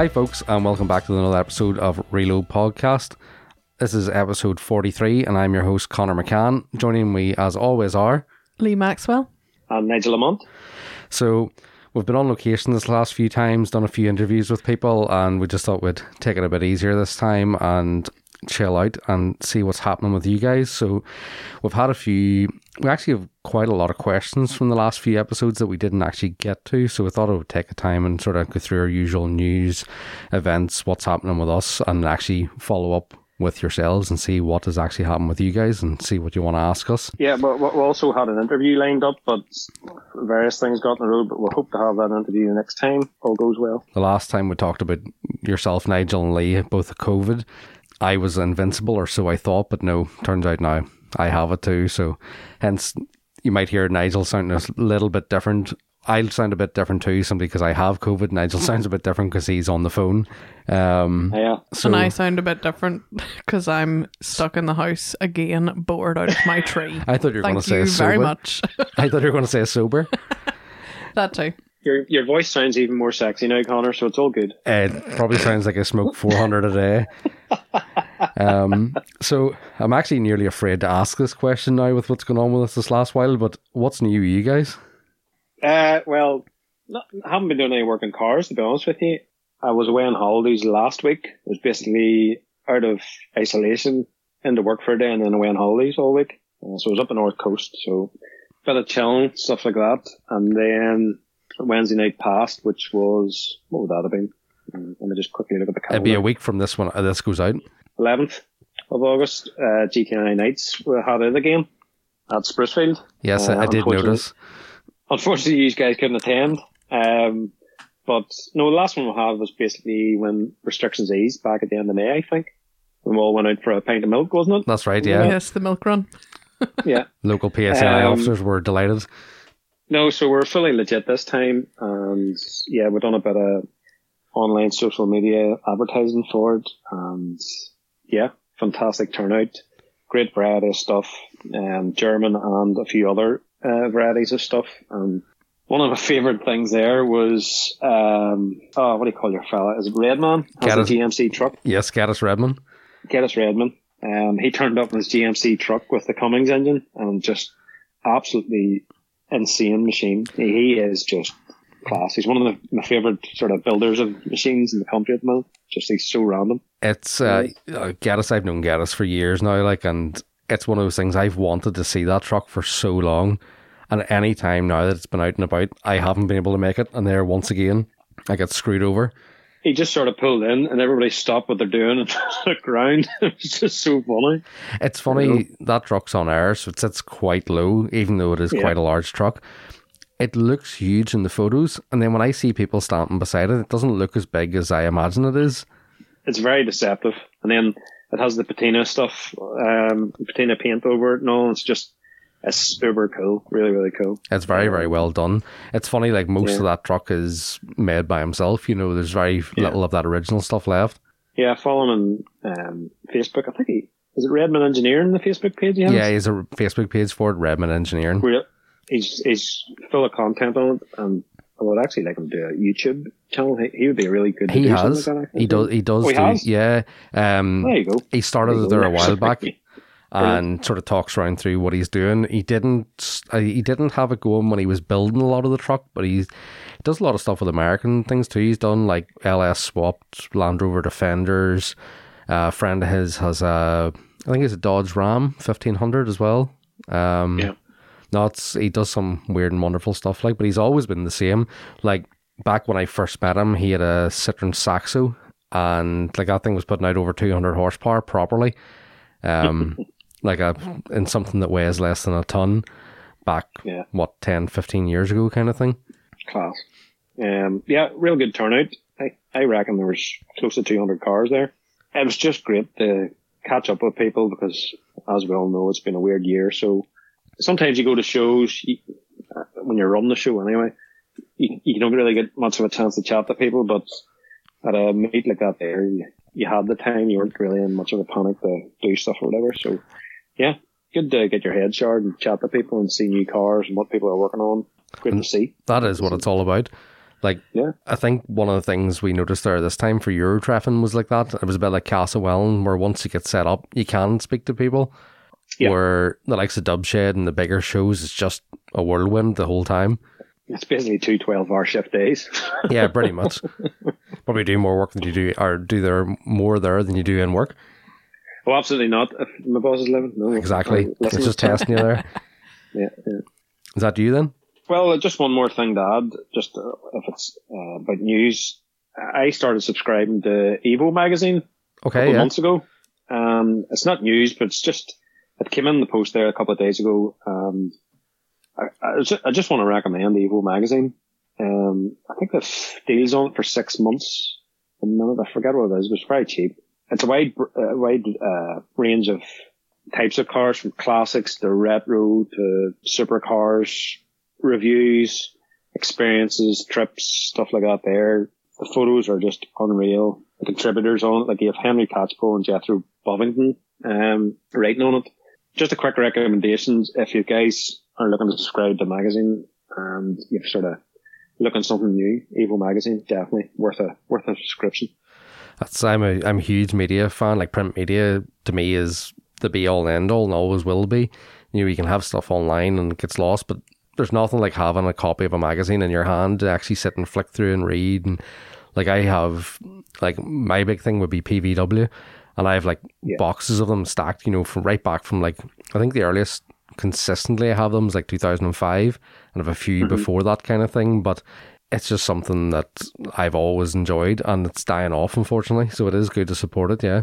Hi, folks, and welcome back to another episode of Reload Podcast. This is episode 43, and I'm your host, Connor McCann. Joining me, as always, are Lee Maxwell. and Nigel Lamont. So we've been on location this last few times, done a few interviews with people, and we just thought we'd take it a bit easier this time and chill out and see what's happening with you guys. So we've had a few we actually have quite a lot of questions from the last few episodes that we didn't actually get to. So we thought it would take a time and sort of go through our usual news, events, what's happening with us, and actually follow up with yourselves and see what has actually happened with you guys and see what you want to ask us. Yeah, but we also had an interview lined up, but various things got in the road. But we'll hope to have that interview next time. All goes well. The last time we talked about yourself, Nigel and Lee, both the COVID, I was invincible, or so I thought, but no, turns out now I have it too. So, hence, you might hear Nigel sounding a little bit different. I'll sound a bit different too, simply because I have COVID. Nigel sounds a bit different because he's on the phone. Um, yeah. So, and I sound a bit different because I'm stuck in the house again, bored out of my tree. I thought you were going to say you sober. very much. I thought you were going to say sober. that too. Your your voice sounds even more sexy now, Connor. So it's all good. It probably sounds like I smoke 400 a day. Um, so I'm actually nearly afraid to ask this question now with what's going on with us this last while. But what's new with you guys? Uh, well, not, I haven't been doing any work in cars to be honest with you. I was away on holidays last week. It was basically out of isolation into work for a day and then away on holidays all week. Uh, so I was up the north coast, so bit of chilling stuff like that. And then Wednesday night passed, which was what would that have been? Let me just quickly look at the calendar. It'd be a week from this one. Uh, this goes out. 11th of August, uh, GTI Nights we had out the game at Sprucefield. Yes, Uh, I, I did notice. Unfortunately, you guys couldn't attend. Um, but no, the last one we had was basically when restrictions eased back at the end of May, I think. We all went out for a pint of milk, wasn't it? That's right. Yeah, Yes, the milk run. Yeah. local PSNI Um, officers were delighted. No, so we're fully legit this time, and yeah, we've done a bit of online social media advertising for it, and yeah, fantastic turnout, great variety of stuff, um, German and a few other uh, varieties of stuff, and one of my favourite things there was, um, oh, what do you call your fella? Is it Redman? Has a Gaddis. GMC truck. Yes, Gaddis Redman. Geddes Redman. Um, he turned up in his GMC truck with the Cummins engine and just absolutely insane machine. He, is just class. He's one of the, my favourite sort of builders of machines in the country at the moment. Just he's so random. It's uh, uh, Gaddis. I've known Gaddis for years now. Like, and it's one of those things I've wanted to see that truck for so long. And any time now that it's been out and about, I haven't been able to make it. And there, once again, I get screwed over. He just sort of pulled in and everybody stopped what they're doing and looked around. It was just so funny. It's funny that truck's on air, so it sits quite low, even though it is Yeah. quite a large truck. It looks huge in the photos, and then when I see people standing beside it, it doesn't look as big as I imagine it is. It's very deceptive. And then it has the patina stuff, um, patina paint over it and all. It's just, it's super cool. Really, really cool. It's very, very well done. It's funny, like most Yeah. of that truck is made by himself. You know, there's very Yeah. little of that original stuff left. Yeah, follow him on um, Facebook. I think he is it Redmond Engineering, the Facebook page. He has? Yeah, he's a Facebook page for it, Redmond Engineering. Where he's he's full of content on it, and I would actually like him to do a YouTube channel. He, he would be a really good. He has. Like that, He does. He does. Oh, he do, has? Yeah. Um, There you go. he started There you it go. there a while back. And sort of talks around through what he's doing. He didn't uh, he didn't have it going when he was building a lot of the truck, but he's, he does a lot of stuff with American things too. He's done like LS swapped Land Rover Defenders. Uh, a friend of his has a I think it's a Dodge Ram fifteen hundred as well. Um, Yeah. no, it's, he does some weird and wonderful stuff like, but he's always been the same. Like back when I first met him, he had a Citroen Saxo, and like that thing was putting out over two hundred horsepower properly. Um, like a in something that weighs less than a ton. Back Yeah. what 10, 15 years ago, kind of thing. Class. Um, yeah, real good turnout. I, I reckon there was close to 200 cars there. It was just great to catch up with people because, as we all know, it's been a weird year. So sometimes you go to shows you, uh, when you're on the show anyway. You, you don't really get much of a chance to chat to people, but at a meet like that, there you, you had the time. You weren't really in much of a panic to do stuff or whatever. So yeah, good to get your head shard and chat to people and see new cars and what people are working on. Great to mm. see. That is what it's all about. Like, Yeah. I think one of the things we noticed there this time for Eurotreffin was like that. It was a bit like Castlewellan, where once you get set up, you can speak to people. Yeah. Where the likes of Dubshed and the bigger shows, it's just a whirlwind the whole time. It's basically two 12 hour shift days. Yeah, pretty much. Probably do more work than you do, or do there more there than you do in work. Oh, absolutely not. If my boss is living, no. Exactly. It's just testing you there. Yeah, yeah. Is that you then? Well, uh, just one more thing to add, just uh, if it's uh, about news. I started subscribing to Evo magazine a Okay, couple of yeah. months ago. Um, it's not news, but it's just, it came in the post there a couple of days ago. Um, I, I, just, I just want to recommend Evo magazine. Um, I think the deal's on it for six months. A minute, I forget what it is, but it's very cheap. It's a wide, uh, wide, uh, range of types of cars from classics to retro to supercars, reviews, experiences, trips, stuff like that there. The photos are just unreal. The contributors on it, like you have Henry Catchpole and Jethro Bovingdon, um, writing on it. Just a quick recommendation if you guys are looking to subscribe to the magazine and you've sort of looking something new, Evo magazine, definitely worth a, worth a subscription. That's I'm a I'm a huge media fan. Like print media to me is the be all and end all and always will be. You know, you can have stuff online and it gets lost, but there's nothing like having a copy of a magazine in your hand to actually sit and flick through and read and like I have like my big thing would be PVW and I have like Yeah. boxes of them stacked, you know, from right back from like I think the earliest consistently I have them is like 2005 and I have a few mm-hmm. before that kind of thing, but it's just something that I've always enjoyed and it's dying off unfortunately. So it is good to support it, yeah.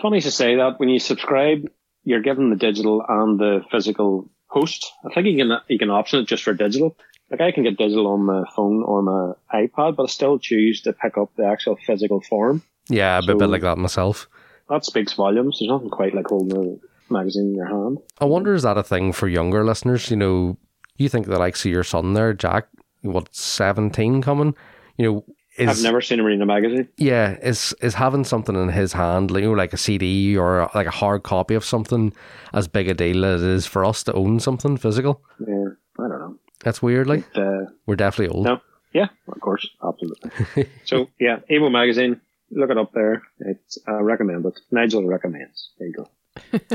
Funny to say that when you subscribe, you're given the digital and the physical post. I think you can you can option it just for digital. Like I can get digital on my phone or my iPad, but I still choose to pick up the actual physical form. Yeah, a So- bit like that myself. That speaks volumes. There's nothing quite like holding a magazine in your hand. I wonder is that a thing for younger listeners? You know, you think the likes of your son there, Jack, what, 17 coming? You know, is I've never seen him reading a magazine. yeah, is is having something in his hand, like, you know, like a CD or like a hard copy of something as big a deal as it is for us to own something physical? Yeah, I don't know. That's weird, like uh, we're definitely old. no, yeah, of course, absolutely. so yeah, Evo magazine. Look it up there. It's I recommend it. Nigel recommends. There you go.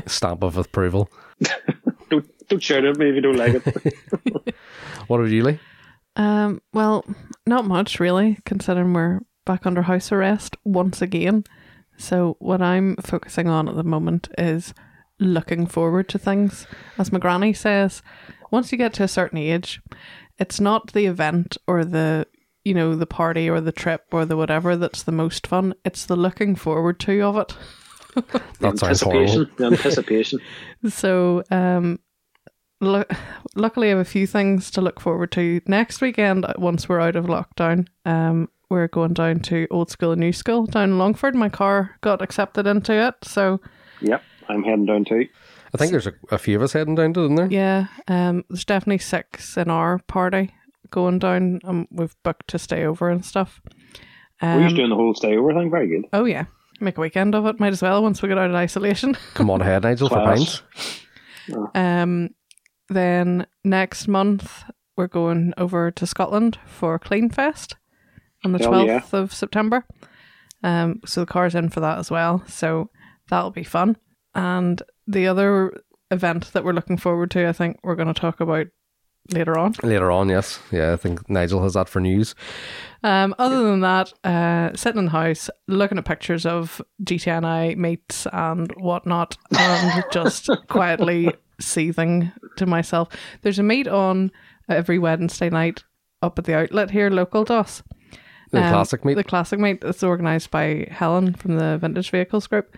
Stamp of approval. Don't don't shout at me if you don't like it. What about you, Lee? Um, well, not much really, considering we're back under house arrest once again. So what I'm focusing on at the moment is looking forward to things. As my granny says, once you get to a certain age, it's not the event or the you know the party or the trip or the whatever that's the most fun. It's the looking forward to of it. That sounds horrible. anticipation. The anticipation. So, um, lu- luckily, I have a few things to look forward to next weekend. uh, Once we're out of lockdown, um, we're going down to Old School and New School down in Longford. My car got accepted into it, so Yep, I'm heading down too. I think there's a, a few of us heading down to, isn't there? yeah, um, there's definitely six in our party going down. Um, we've booked to stay over and stuff. We're Um, just doing the whole stay over thing. Very good. oh yeah, make a weekend of it. Might as well once we get out of isolation. Come on ahead, Nigel, for Class. pints. Um, then next month we're going over to Scotland for Clean Fest on the Hell twelfth yeah. of September. Um, so the car's in for that as well. So that'll be fun. And the other event that we're looking forward to, I think we're going to talk about later on. Later on, yes. Yeah, I think Nigel has that for news. Um, other than that, uh, sitting in the house, looking at pictures of GTNI mates and whatnot, and just quietly seething to myself. There's a meet on every Wednesday night up at the outlet here, local to us. The Um, classic meet. The classic meet that's organised by Helen from the Vintage Vehicles Group.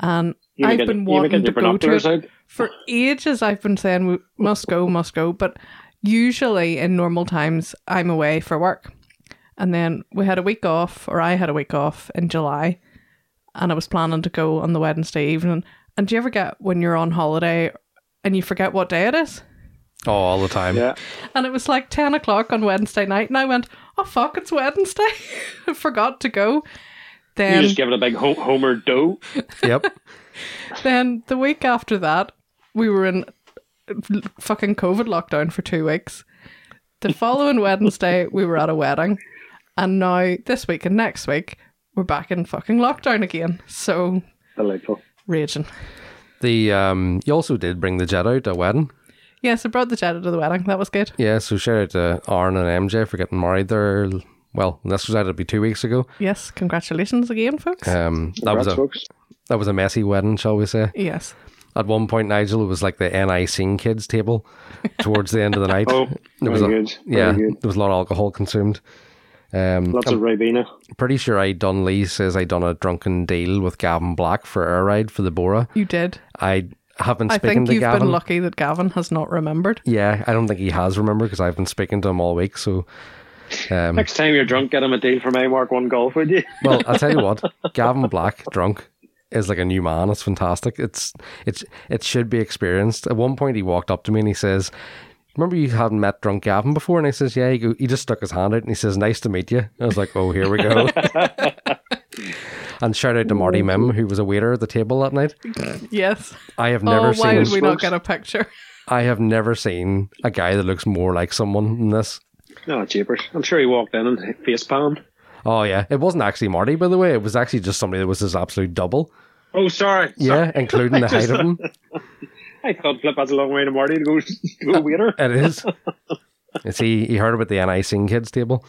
And You I've been you wanting to go to it out. for ages I've been saying we must go, must go, but usually in normal times I'm away for work. And then we had a week off, or I had a week off in July, and I was planning to go on the Wednesday evening. And do you ever get when you're on holiday and you forget what day it is? Oh, all the time. Yeah, And it was like 10 o'clock on Wednesday night, and I went, oh fuck, it's Wednesday. I forgot to go. Then, you Then just give it a big ho- Homer dough. Yep. Then the week after that, we were in fucking COVID lockdown for two weeks. The following Wednesday, we were at a wedding. And now this week and next week we're back in fucking lockdown again. So Delightful. raging. The um, you also did bring the jet out at a wedding. Yes, I brought the jet out to the wedding. That was good. Yeah, so shout out to Aaron and MJ for getting married there. Well, this was out to be two weeks ago. Yes, congratulations again, folks. Um, that was a folks. that was a messy wedding, shall we say? yes. At one point, Nigel it was like the NI sing kids table towards the end of the night. Oh, There very was a- good. yeah, Very good. there was a lot of alcohol consumed. Um, Lots of Ribena. pretty sure I done Lee says I done a drunken deal with Gavin Black for air ride for the Bora. You did. I have been speaking to Gavin. I think you've Gavin. been lucky that Gavin has not remembered. Yeah, I don't think he has remembered because I've been speaking to him all week. So, um, Next time you're drunk, get him a deal for my Mark One golf, would you? well, I'll tell you what, Gavin Black drunk is like a new man. It's fantastic. It's it's it should be experienced. At one point, he walked up to me and he says. Remember you hadn't met drunk Gavin before, and I says, "Yeah." He, go, he just stuck his hand out and he says, "Nice to meet you." I was like, "Oh, here we go." and shout out to Marty Mim, who was a waiter at the table that night. Yes. I have never oh, seen why did we not get a picture? I have never seen a guy that looks more like someone than this. No, cheapers. I'm sure he walked in and face palmed. Oh yeah, it wasn't actually Marty, by the way. It was actually just somebody that was his absolute double. Oh, sorry. Yeah, including the height of him. I thought Flip has a long way to Marty to go to go waiter. It is. You see, he heard about the NI Sing Kids table.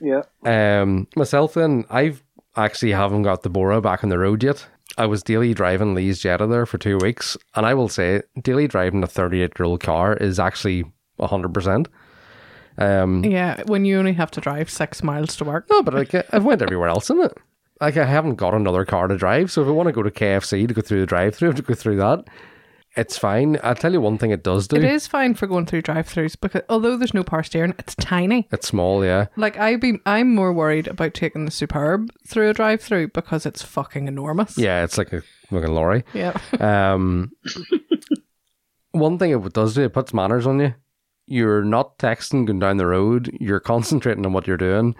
Yeah. Um, myself then, I've actually haven't got the Bora back on the road yet. I was daily driving Lee's Jetta there for two weeks, and I will say, daily driving a 38 year old car is actually 100%. Um, Yeah, when you only have to drive six miles to work. No, but like I've went everywhere else in it. Like I haven't got another car to drive, so if I want to go to KFC to go through the drive-through, I have to go through that. It's fine. I'll tell you one thing it does do. It is fine for going through drive-throughs because although there's no power steering, it's tiny. It's small, yeah. Like I be, I'm more worried about taking the Superb through a drive-through because it's fucking enormous. Yeah, it's like a fucking lorry. Yeah. Um, one thing it does do, it puts manners on you. You're not texting going down the road. You're concentrating on what you're doing.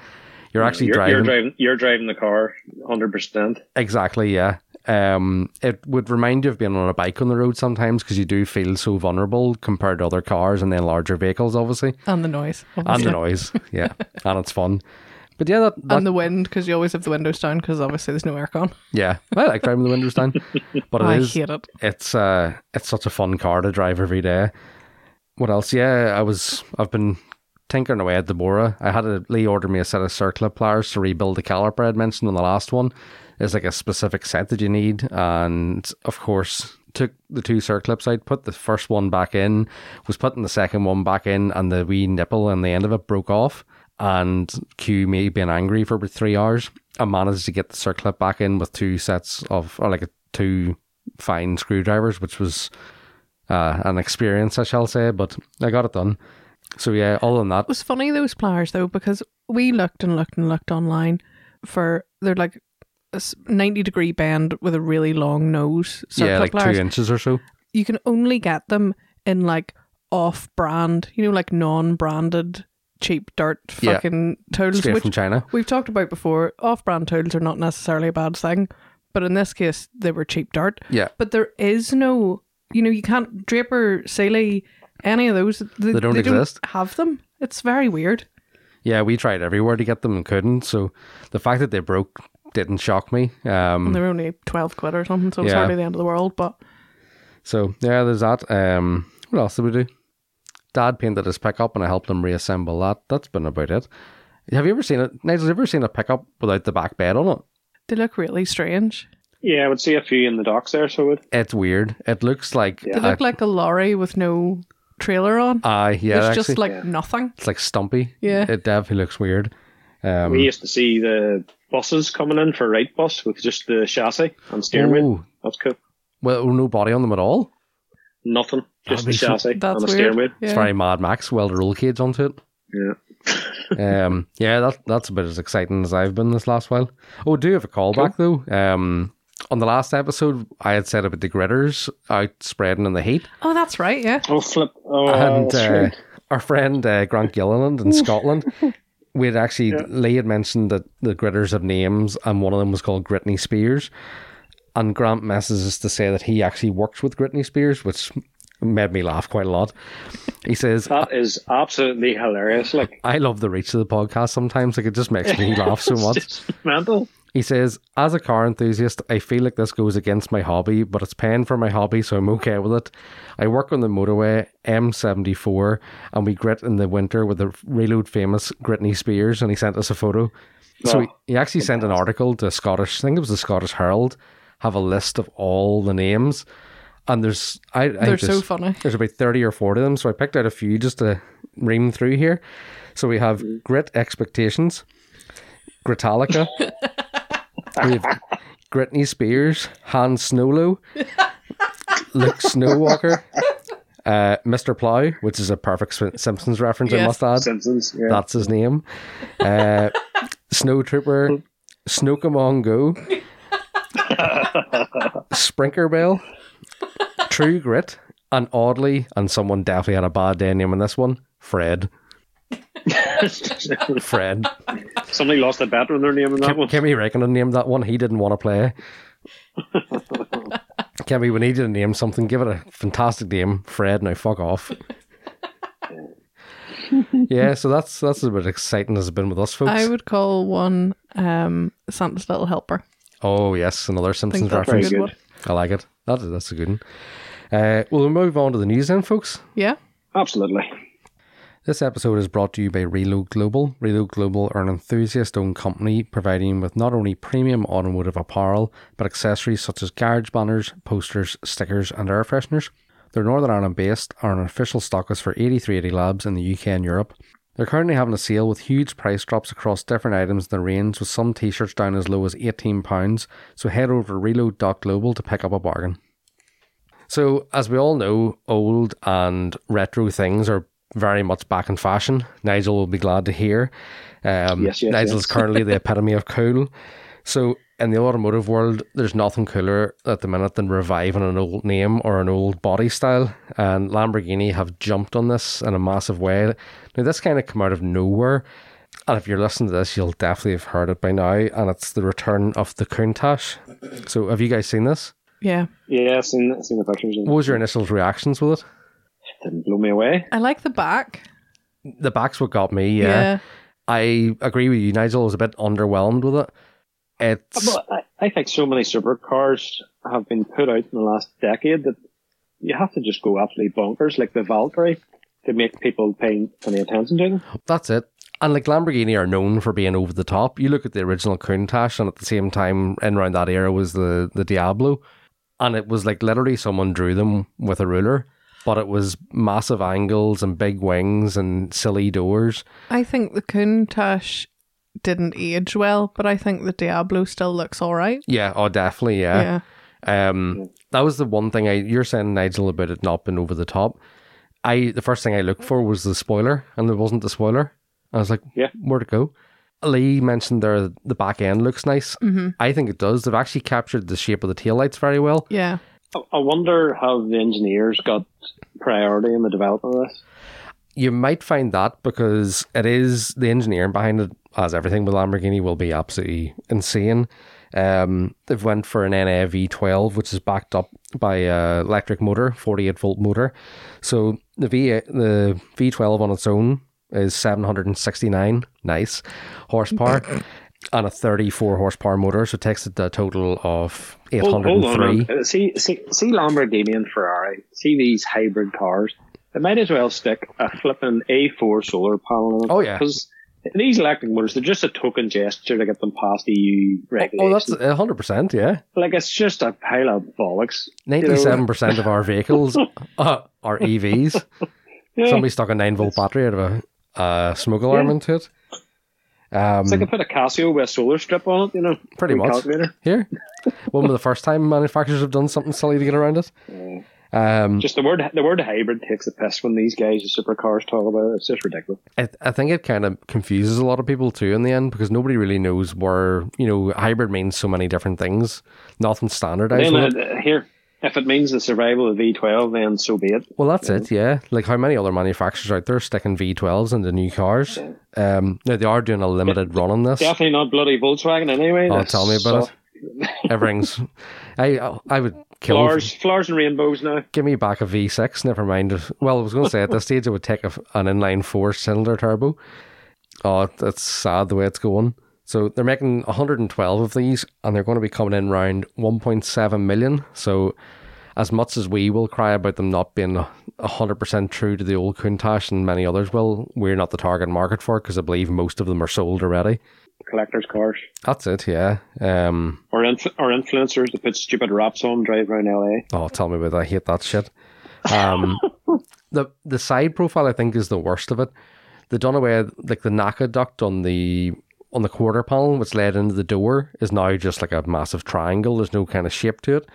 You're actually you're, driving. You're driving. You're driving the car, hundred percent. Exactly, yeah. Um, it would remind you of being on a bike on the road sometimes because you do feel so vulnerable compared to other cars and then larger vehicles, obviously, And the noise. and the noise. Yeah, and it's fun. But yeah, that, that And the wind because you always have the windows down because obviously there's no aircon. yeah, I like driving the windows down, but it I is hate it. it's uh it's such a fun car to drive every day. What else? Yeah, I was I've been tinkering away at the Bora. I had a Lee order me a set of circlip pliers to rebuild the caliper I had mentioned on the last one. There's like a specific set that you need, and of course took the two circlips out, put the first one back in, was putting the second one back in, and the wee nipple and the end of it broke off. And Q me being angry for about three hours. I managed to get the circlip back in with two sets of, or like a, two fine screwdrivers, which was uh, an experience, I shall say, but I got it done. So yeah, other than that, It was funny those pliers though because we looked and looked and looked online for they're like a s- 90 degree bend with a really long nose yeah, like pliers. two inches or so. You can only get them in like off brand, you know, like non branded cheap dirt Yeah. fucking tools. Straight which from China. we've talked about before. Off brand tools are not necessarily a bad thing, but in this case they were cheap dirt. Yeah, But there is no, you know, you can't Draper, Sealey, any of those. They, They don't exist? have them. It's very weird. yeah, we tried everywhere to get them and couldn't. So the fact that they broke didn't shock me. Um, And they were only 12 quid or something, so it's Yeah. hardly the end of the world. But so yeah, there's that. Um, what else did we do? Dad painted his pickup and I helped him reassemble that. That's been about it. Have you ever seen it? Nigel, have you ever seen a pickup without the back bed on it? they look really strange. Yeah, I would see a few in the docks there. So it. It's weird. It looks like They look like a lorry with no trailer on. Aye, yeah, It's actually, just like Yeah. nothing. it's like stumpy. Yeah. it definitely looks weird. Um, we used to see the buses coming in for Wrightbus with just the chassis and steering wheel. oh, That's cool. well, no body on them at all. Nothing, just That'd the so- chassis That's and the steering wheel. Yeah. It's very Mad Max. Weld a roll cage onto it. Yeah. Um, yeah, that, that's about as exciting as I've been this last while. Oh, I do have a callback though. Um, on the last episode, I had said about the gritters out spreading in the heat, Oh, that's right. Yeah. Oh, flip. Oh, and uh, our friend uh, Grant Gilliland in Scotland, we had actually Yeah. Lee had mentioned that the gritters have names, and one of them was called Gritney Spears. And Grant messages us to say that he actually works with Gritney Spears, which made me laugh quite a lot. He says, That is absolutely hilarious. Like, I love the reach of the podcast sometimes. Like, it just makes me laugh so much. mental. He says, As a car enthusiast, I feel like this goes against my hobby, but it's paying for my hobby, so I'm okay with it. I work on the motorway M74, and we grit in the winter with the reload famous Gritney Spears, and he sent us a photo. So he, Oh, he actually sent an article to Scottish, I think it was the Scottish Herald, have a list of all the names. And there's, I, I They're so funny. there's about 30 or 40 of them, so I picked out a few just to ream through here. So we have mm. Grit Expectations, Gritalica, we have Britney Spears, Han Snowlow, Luke Snowwalker, uh, Mr. Plow, which is a perfect Simpsons reference, I Yes. must add. Simpsons. Yeah. That's his name. Uh, Snow Trooper, Snowcamon Go, Sprinkerbell, True Grit, and oddly, and someone definitely had a bad day naming this one, Fred. Fred. Somebody lost a bet on their name in that one. Kimmy Reckon named that one. He didn't want to play. Kimmy, we need you to name something. Give it a fantastic name, Fred. Now fuck off. yeah, so that's that's a bit exciting as it's been with us, folks. I would call one um, Santa's Little Helper. Oh yes, another I think Simpsons that's reference. good good. one. I like it. That is, that's a good one. Uh, we'll move on to the news then, folks. Yeah. Absolutely. This episode is brought to you by Reload Global. Reload Global are an enthusiast-owned company providing with not only premium automotive apparel, but accessories such as garage banners, posters, stickers, and air fresheners. They're Northern Ireland based, are an official stockist for 8380 Labs in the UK and Europe. They're currently having a sale with huge price drops across different items in the range, with some t-shirts down as low as £18, so head over to reload.global to pick up a bargain. So, as we all know, old and retro things are very much back in fashion. Nigel will be glad to hear. Um, Yes, yes, Nigel yes. is currently the epitome of cool. So, in the automotive world, there's nothing cooler at the minute than reviving an old name or an old body style. And Lamborghini have jumped on this in a massive way. Now, this kind of come out of nowhere. And if you're listening to this, you'll definitely have heard it by now. And it's the return of the Countach. So, have you guys seen this? Yeah. Yeah, I've seen, I've seen the pictures. And What was your initial reactions with it? It didn't blow me away. I like the back. The back's what got me. Yeah, I agree with you. Nigel was a bit underwhelmed with it. It's But I, I think so many supercars have been put out in the last decade that you have to just go absolutely bonkers, like the Valkyrie, to make people pay any attention to them. that's it. And like Lamborghini are known for being over the top. You look at the original Countach, and at the same time, in around that era was the the Diablo, and it was like literally someone drew them with a ruler. But it was massive angles and big wings and silly doors. I think the Countach didn't age well, but I think the Diablo still looks all right. Yeah, oh, definitely, yeah. Yeah. Um, that was the one thing I you're saying Nigel about it not being over the top. I the first thing I looked for was the spoiler, and there wasn't the spoiler. I was like, Yeah. where to go? Lee mentioned there the back end looks nice. Mm-hmm. I think it does. They've actually captured the shape of the taillights very well. Yeah. I- I wonder how the engineers got priority in the development of this. You might find that because it is the engineering behind it, as everything with Lamborghini, will be absolutely insane. Um, they've went for an NA V12, which is backed up by a electric motor, 48 volt motor. So the V the V12 on its own is 769, nice horsepower, and a 34 horsepower motor. So it takes it a total of Hold, hold on. 803. man. Uh, See, see, see Lamborghini and Ferrari. See these hybrid cars. They might as well stick a flipping A4 solar panel on it. Oh, yeah. Because these electric motors, they're just a token gesture to get them past EU regulations. Oh, regulations. that's 100%, yeah. like, it's just a pile of bollocks. Ninety-seven percent of our vehicles uh, are EVs. Yeah. Somebody stuck a nine volt battery out of a, a smoke alarm Yeah. into it. Um, It's like I put a Casio with a solar strip on it, you know. Pretty much. Calculator. here, one of the first time manufacturers have done something silly to get around it. Um, Just the word the word hybrid takes a piss when these guys in supercars talk about it. It's just ridiculous. I, I think it kind of confuses a lot of people too in the end because nobody really knows where you know hybrid means so many different things. Nothing standardized. Then uh, here, if it means the survival of V12, then so be it. Well, that's it, yeah. Like how many other manufacturers out there sticking V12s into new cars? Um, now they are doing a limited run on this. Definitely not bloody Volkswagen anyway. Oh, tell me about so- it. Everything's. I I would kill Flowers, flowers and rainbows now. give me back a V6. Never mind. if- Well, I was going to say at this stage it would take a, an inline four cylinder turbo. Oh, that's sad the way it's going. So they're making 112 of these, and they're going to be coming in around 1.7 million. So, as much as we will cry about them not being a 100% true to the old Countach and many others will, we're not the target market for it because I believe most of them are sold already. Collectors' cars. That's it, yeah. Um, Or, inf- or influencers that put stupid wraps on, drive around LA. Oh, tell me about that. I hate that shit. Um, the the side profile I think is the worst of it. They done away like the NACA duct on the on the quarter panel, which led into the door, is now just like a massive triangle. There's no kind of shape to it.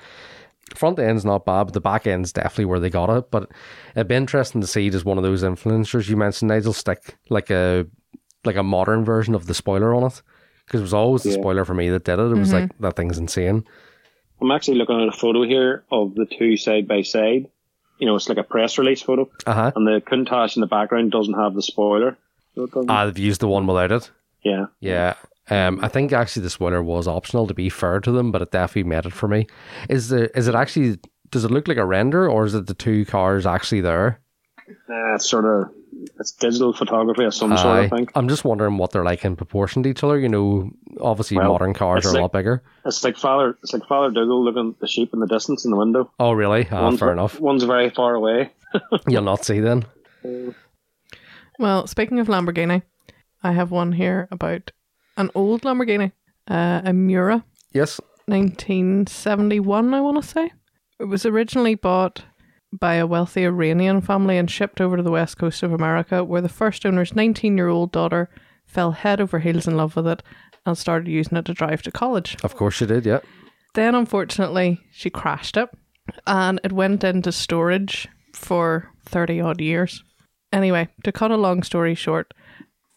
Front end's not bad, but the back end's definitely where they got it. But it'd be interesting to see it as one of those influencers you mentioned, Nigel, stick like a like a modern version of the spoiler on it. Because it was always the spoiler for me that did it. It was like that thing's insane. I'm actually looking at a photo here of the two side by side. You know, it's like a press release photo, Uh huh. and the Countach in the background doesn't have the spoiler. So I've used the one without it. yeah. Yeah. Um, I think actually the spoiler was optional to be fair to them, but it definitely made it for me. Is the is it actually does it look like a render or is it the two cars actually there? Uh, it's sort of it's digital photography of some sort. I think I'm just wondering what they're like in proportion to each other. You know, obviously Well, modern cars it's are a lot bigger. it's like Father. It's like Father Dougal looking at the sheep in the distance in the window. Oh really? Ah, one's, fair enough. One's very far away. You'll not see then. Well, speaking of Lamborghini, I have one here about an old Lamborghini, uh, a Miura, Yes. 1971, I want to say. It was originally bought by a wealthy Iranian family and shipped over to the west coast of America, where the first owner's 19 year old daughter fell head over heels in love with it and started using it to drive to college. Of course she did. Yeah. Then, unfortunately, she crashed it and it went into storage for 30 odd years. Anyway, to cut a long story short,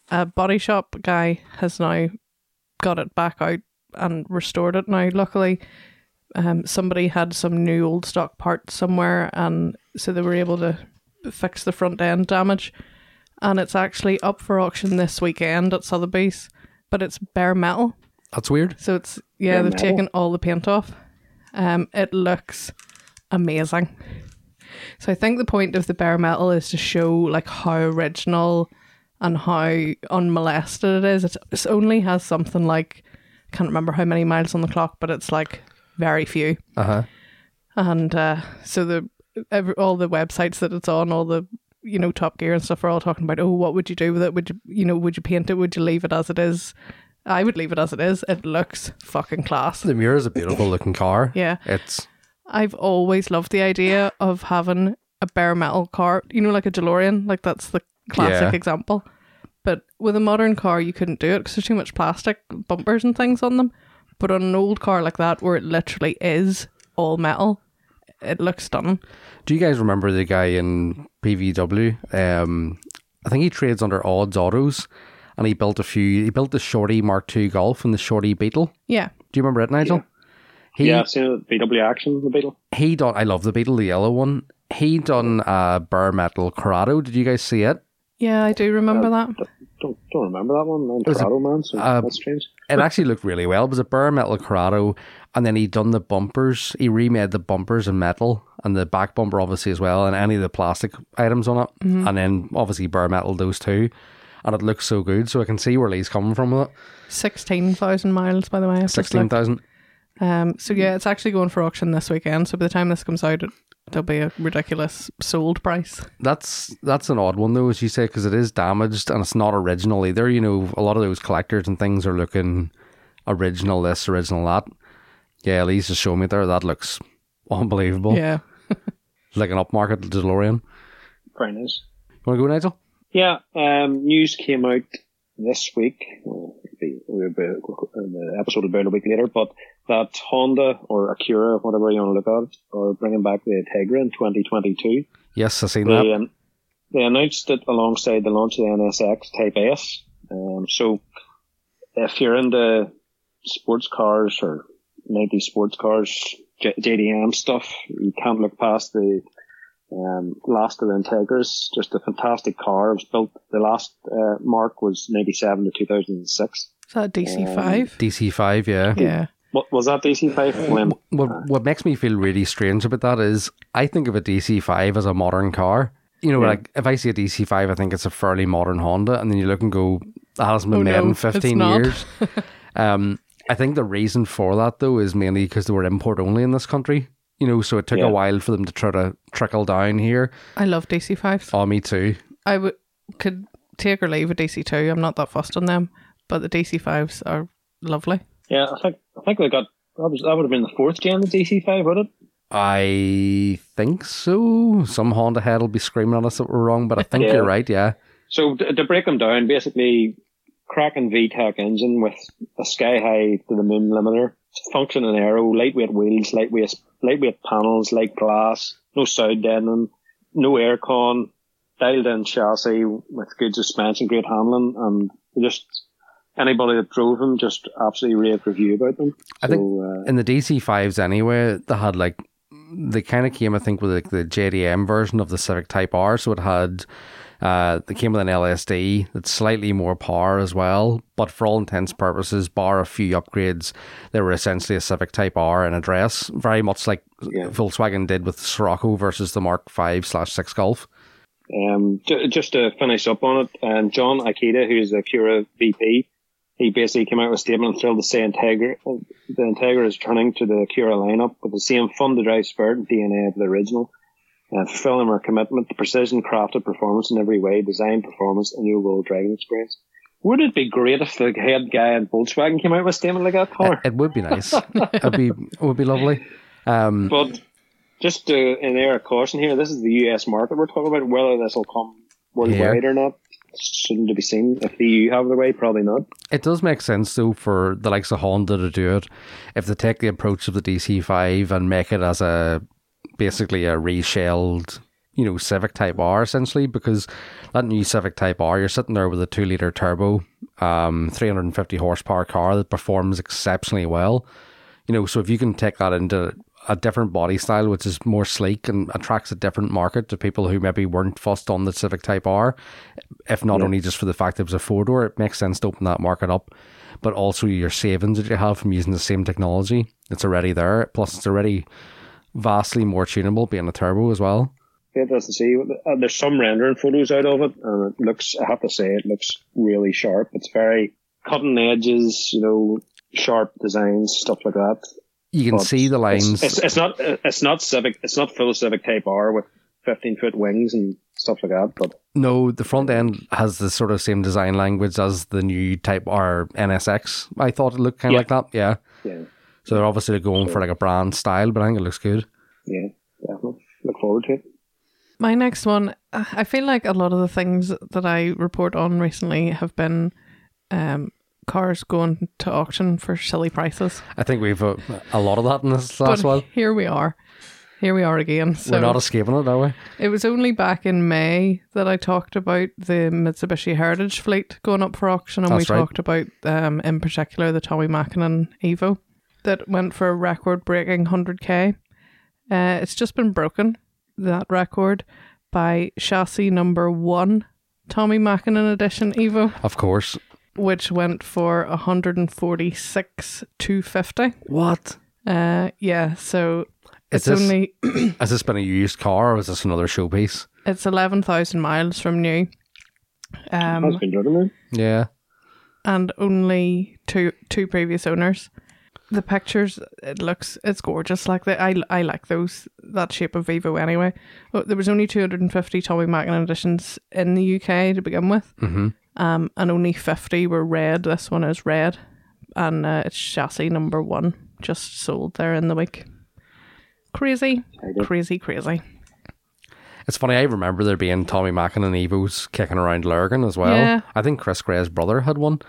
a body shop guy has now got it back out and restored it now. Luckily, um, somebody had some new old stock parts somewhere, and so they were able to fix the front end damage. And it's actually up for auction this weekend at Sotheby's, but it's bare metal. That's weird. So it's yeah, Bare they've metal. taken all the paint off. Um, it looks amazing. So I think the point of the bare metal is to show like how original and how unmolested it is. It's, it only has something like I can't remember how many miles on the clock, but it's like very few. Uh huh. And uh, so the every, all the websites that it's on, all the you know Top Gear and stuff are all talking about. Oh, what would you do with it? Would you you know would you paint it? Would you leave it as it is? I would leave it as it is. It looks fucking class. The Miura is a beautiful looking car. Yeah. It's I've always loved the idea of having a bare metal car, you know, like a DeLorean. Like that's the classic Yeah. example. But with a modern car, you couldn't do it because there's too much plastic bumpers and things on them. But on an old car like that, where it literally is all metal, it looks stunning. Do you guys remember the guy in PVW? Um, I think he trades under Odds Autos, and he built a few. He built the Shorty Mark II Golf and the Shorty Beetle. Yeah. Do you remember it, Nigel? He yeah, I've seen it. BW Action, the Beetle. he done. I love the Beetle, the yellow one. He done a bare metal Corrado. Did you guys see it? Yeah, I do remember that. Don't don't remember that one. I'm was a- Corrado man, so uh, that's strange. It actually looked really well. It was a bare metal Corrado, and then he done the bumpers. He remade the bumpers in metal and the back bumper obviously as well, and any of the plastic items on it, and then obviously bare metal those two. And it looks so good, so I can see where Lee's coming from with it. 16,000 miles, by the way. I've just Sixteen looked. thousand. Um, so yeah, it's actually going for auction this weekend. So by the time this comes out, it, there'll be a ridiculous sold price. That's that's an odd one though, as you say, because it is damaged and it's not original either. You know, a lot of those collectors and things are looking original this, original that. Yeah, Lee's just showing me there. That looks unbelievable. Yeah. Like an upmarket DeLorean. Very nice. Want to go, Nigel? Yeah, um, news came out this week. Well, it'll be- we'll be- the episode will be out a week later, but that Honda or Acura, whatever you want to look at, are bringing back the Integra in 2022. Yes, I seen They, that. um, they announced it alongside the launch of the NSX Type S. Um, so if you're into sports cars or 90 sports cars, J- JDM stuff, you can't look past the um, last of the Integras. Just a fantastic car. It was built, the last uh, mark was 97 to 2006. Is that DC5? DC5, yeah. yeah. What was that DC5? When What what makes me feel really strange about that is I think of a DC5 as a modern car. You know, Yeah. like if I see a DC5, I think it's a fairly modern Honda, and then you look and go, that hasn't been Oh, made no, in 15 years. um, I think the reason for that though is mainly because they were import only in this country. You know, so it took Yeah. a while for them to try to trickle down here. I love DC5s. Oh, me too. I would could take or leave a DC2. I'm not that fussed on them, but the DC5s are lovely. yeah, I think I think they got that was that would have been the fourth gen of DC5, would it? I think so. Some Honda head will be screaming at us that we're wrong, but I think Yeah. you're right. Yeah. So to, to break them down, basically, cracking VTEC engine with a sky high to the moon limiter, functioning aero, lightweight wheels, lightweight lightweight panels, light glass, no side deadening, no aircon, dialed in chassis with good suspension, great handling, and just anybody that drove them just absolutely rave review about them. I so, think uh, in the DC fives anyway, they had like they kind of came, I think, with like the JDM version of the Civic Type R. So it had uh, they came with an LSD that's slightly more power as well. But for all intents and purposes, bar a few upgrades, they were essentially a Civic Type R in address, very much like Yeah. Volkswagen did with the Scirocco versus the Mark Five slash Six Golf. Um, just to finish up on it, um, Jon Ikeda, who's the Acura VP, he basically came out with a statement and thrilled to say Integra, the Integra is returning to the Acura lineup with the same fun to drive spirit and DNA of the original, uh, fulfilling our commitment to precision crafted performance in every way, design, performance, and new world driving experience. Would it be great if the head guy at Volkswagen came out with a statement like that, Connor? It would be nice. It'd be it would be lovely. Um, But just uh, an air of caution here, this is the US market we're talking about. Whether this will come worldwide or not, shouldn't be seen. If the EU have their way, probably not. It does make sense though for the likes of Honda to do it if they take the approach of the DC5 and make it as a basically a reshelled, you know, Civic Type R essentially because that new Civic Type R you're sitting there with a 2 liter turbo um 350 horsepower car that performs exceptionally well. You know, so if you can take that into a different body style which is more sleek and attracts a different market to people who maybe weren't fussed on the Civic Type R, if not only just for the fact it was a four door, it makes sense to open that market up. But also your savings that you have from using the same technology, it's already there. Plus, it's already vastly more tunable, being a turbo as well. Interesting to see. Uh, there's some rendering photos out of it, and it looks. I have to say, it looks really sharp. It's very cutting edges, you know, sharp designs, stuff like that. You can But see the it's- lines. It's, it's not. It's not Civic. It's not full Civic Type R with 15 foot wings and stuff like that. But no, the front end has the sort of same design language as the new Type R NSX. I thought it looked kind of Yeah. like that. Yeah. yeah, So they're obviously going for like a brand style, but I think it looks good. yeah, definitely. Look forward to it. My next one, uh, I feel like a lot of the things that I report on recently have been um, cars going to auction for silly prices. I think we've a, a lot of that in this But last one. here we are. Here we are again. So We're not escaping it, are we? it was only back in May that I talked about the Mitsubishi Heritage fleet going up for auction, and That's we right. talked about, um, in particular, the Tommi Makinen Evo that went for a record-breaking 100k. Uh, it's just been broken, that record, by chassis number one, Tommi Makinen Edition Evo, Of course. Which went for 146 250. What? Uh, yeah, so Is it's this, only has this been a used car or is this another showpiece? it's 11,000 miles from new. Um, Has been driven. Yeah. and only two two previous owners. The pictures, it looks, it's gorgeous. Like the, I, I like those that shape of Vivo anyway. Oh, there was only two hundred and fifty Tommi Makinen editions in the UK to begin with, hmm um, and only fifty were red. This one is red, and uh, it's chassis number one, just sold there in the week. Crazy, crazy, crazy. It's funny, I remember there being Tommi Makinen Evos kicking around Lurgan as well. Yeah. I think Chris Gray's brother had one.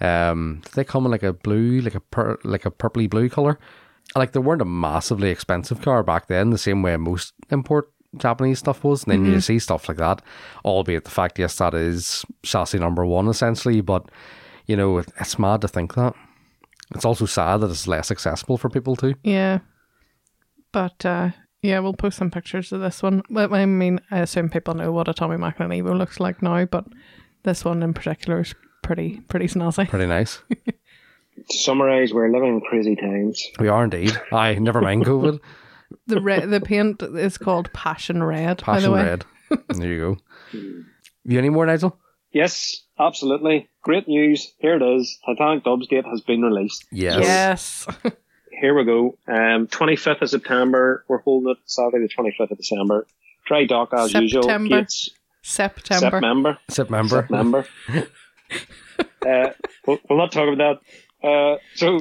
Um, did they come in like a blue, like a pur- like a purpley blue color? Like they weren't a massively expensive car back then, the same way most import Japanese stuff was. And then you see stuff like that, albeit the fact, yes, that is chassis number one essentially. But you know, it's mad to think that. It's also sad that it's less accessible for people too. Yeah. But uh, yeah, we'll post some pictures of this one. Well, I mean, I assume people know what a Tommi Makinen Evo looks like now, but this one in particular is pretty pretty snazzy. Pretty nice. To summarise, we're living in crazy times. We are indeed. I never mind COVID. The red, the paint is called Passion Red. by the Passion way. red. There you go. You any more, Nigel? Yes, absolutely. Great news. Here it is. Titanic Dubs Gate has been released. Yes. Yes. Here we go. Um, 25th of September. We're holding it Saturday, the 25th of December. Dry dock as usual. September. Gates, September. September. September. September. uh, we'll, we'll not talk about that. Uh, so,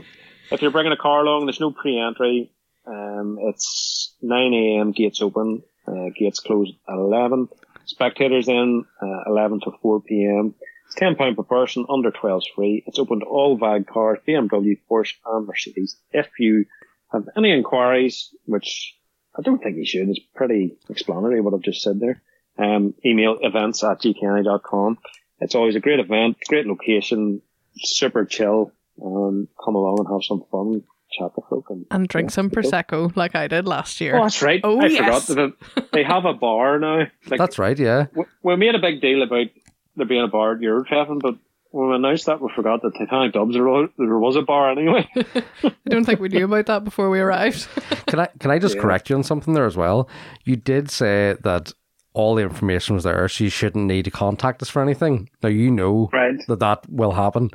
if you're bringing a car along, there's no pre-entry. Um, it's 9 a.m. gates open. Uh, gates close at 11. Spectators in uh, 11 to 4 p.m. It's 10 pound per person. Under 12 free. It's open to all VAG cars, BMW, Porsche, and Mercedes. If you have any inquiries, which I don't think you should, it's pretty explanatory what I've just said there. Um, email events at gkenny.com. It's always a great event, great location, super chill. Um, come along and have some fun, chat to folk. And, And drink some Yeah. Prosecco like I did last year. Oh, that's right. Oh, I yes. forgot that they have a bar now. Like, That's right, yeah. we, we made a big deal about there being a bar at Eurotreffen, but when we announced that, we forgot that Titanic Dubs there was, there was a bar anyway. I don't think we knew about that before we arrived. Can I can I just Yeah. correct you on something there as well? You did say that all the information was there, so you shouldn't need to contact us for anything. Now you know right. that that will happen.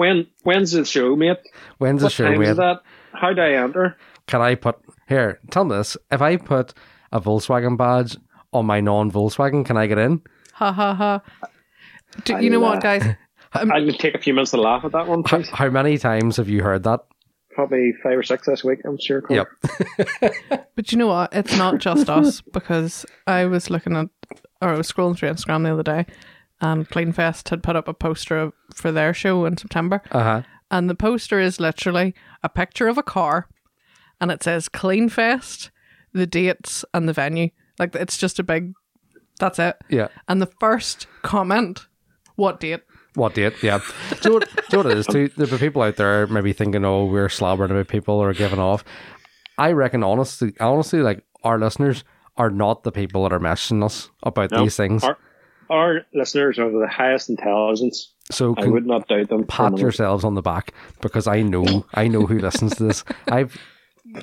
When when's the show, mate? When's the show, time mate? is that? How do I enter? Can I put here? Tell me this: if I put a Volkswagen badge on my non-Volkswagen, can I get in? ha ha ha. Do, you know knew what, that. guys? Um, I'll take a few minutes to laugh at that one, How, please. how many times have you heard that? Probably five or six this week, I'm sure. Colin. Yep. But you know what? It's not just us because I was looking at, or I was scrolling through Instagram the other day, and Cleanfest had put up a poster for their show in September, Uh huh. and the poster is literally a picture of a car, and it says Cleanfest, the dates, and the venue. Like it's just a big. That's it. Yeah. And the first comment, what date? What date? Yeah. do, you know what, do you know what it is? Too? There'll be people out there maybe thinking, "Oh, we're slobbering about people or giving off." I reckon, honestly, honestly, like our listeners are not the people that are messaging us about No, these things. Our, our listeners are of the highest intelligence. so I can would not doubt them. pat yourselves on the back because I know, I know who listens to this. I've.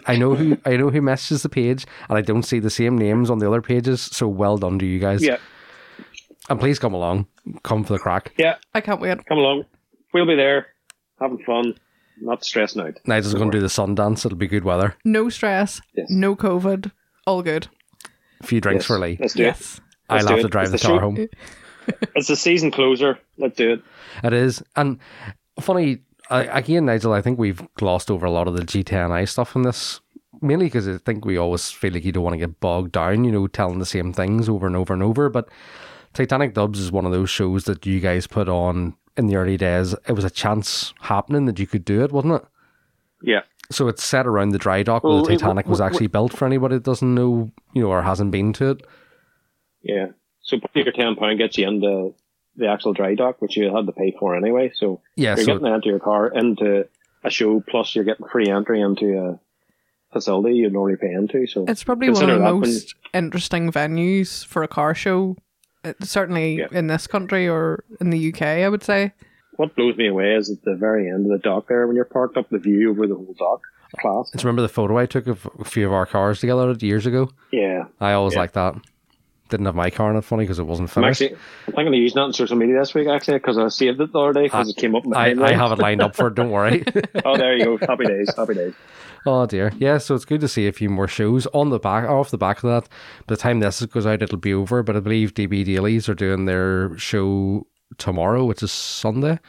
I know who I know who messages the page, and I don't see the same names on the other pages. So well done to you guys. Yeah, And please come along, come for the crack. yeah. I can't wait. Come along. We'll be there, having fun, not stressing out. Nigel's going to do the sun dance. It'll be good weather. No stress. Yes. No COVID. All good. A few drinks Yes, for Lee. Let's do it. Yes. I'll have it. to drive the It's the car show- home. It's the season closer. Let's do it. It is. And funny, I, again, Nigel, I think we've glossed over a lot of the G10i stuff in this, mainly because I think we always feel like you don't want to get bogged down, you know, telling the same things over and over and over. But Titanic Dubs is one of those shows that you guys put on in the early days. It was a chance happening that you could do it, wasn't it? Yeah. So it's set around the dry dock where Well, the it- Titanic was w- actually built for anybody that doesn't know, you know, or hasn't been to it. Yeah. So putting your ten pound gets you into the actual dry dock, which you had to pay for anyway. So Yeah, you're so getting into your car into a show, plus you're getting free entry into a facility you'd normally pay into. So It's probably one of the that when- most interesting venues for a car show, uh, certainly Yeah. in this country or in the UK, I would say. what blows me away is at the very end of the dock there, when you're parked up the view over the whole dock. Class. do you remember the photo I took of a few of our cars together years ago? Yeah. I always Yeah. liked that. Didn't have my car in it, funny because it wasn't I'm finished. actually, I'm thinking of using that on social media this week actually because I saved it the other day because it came up. I, I have it lined up for it, don't worry. Oh, there you go. Happy days. Happy days. oh dear. Yeah, so it's good to see a few more shows on the back off the back of that. By the time this goes out it'll be over, but I believe DB Dailies are doing their show tomorrow, which is Sunday.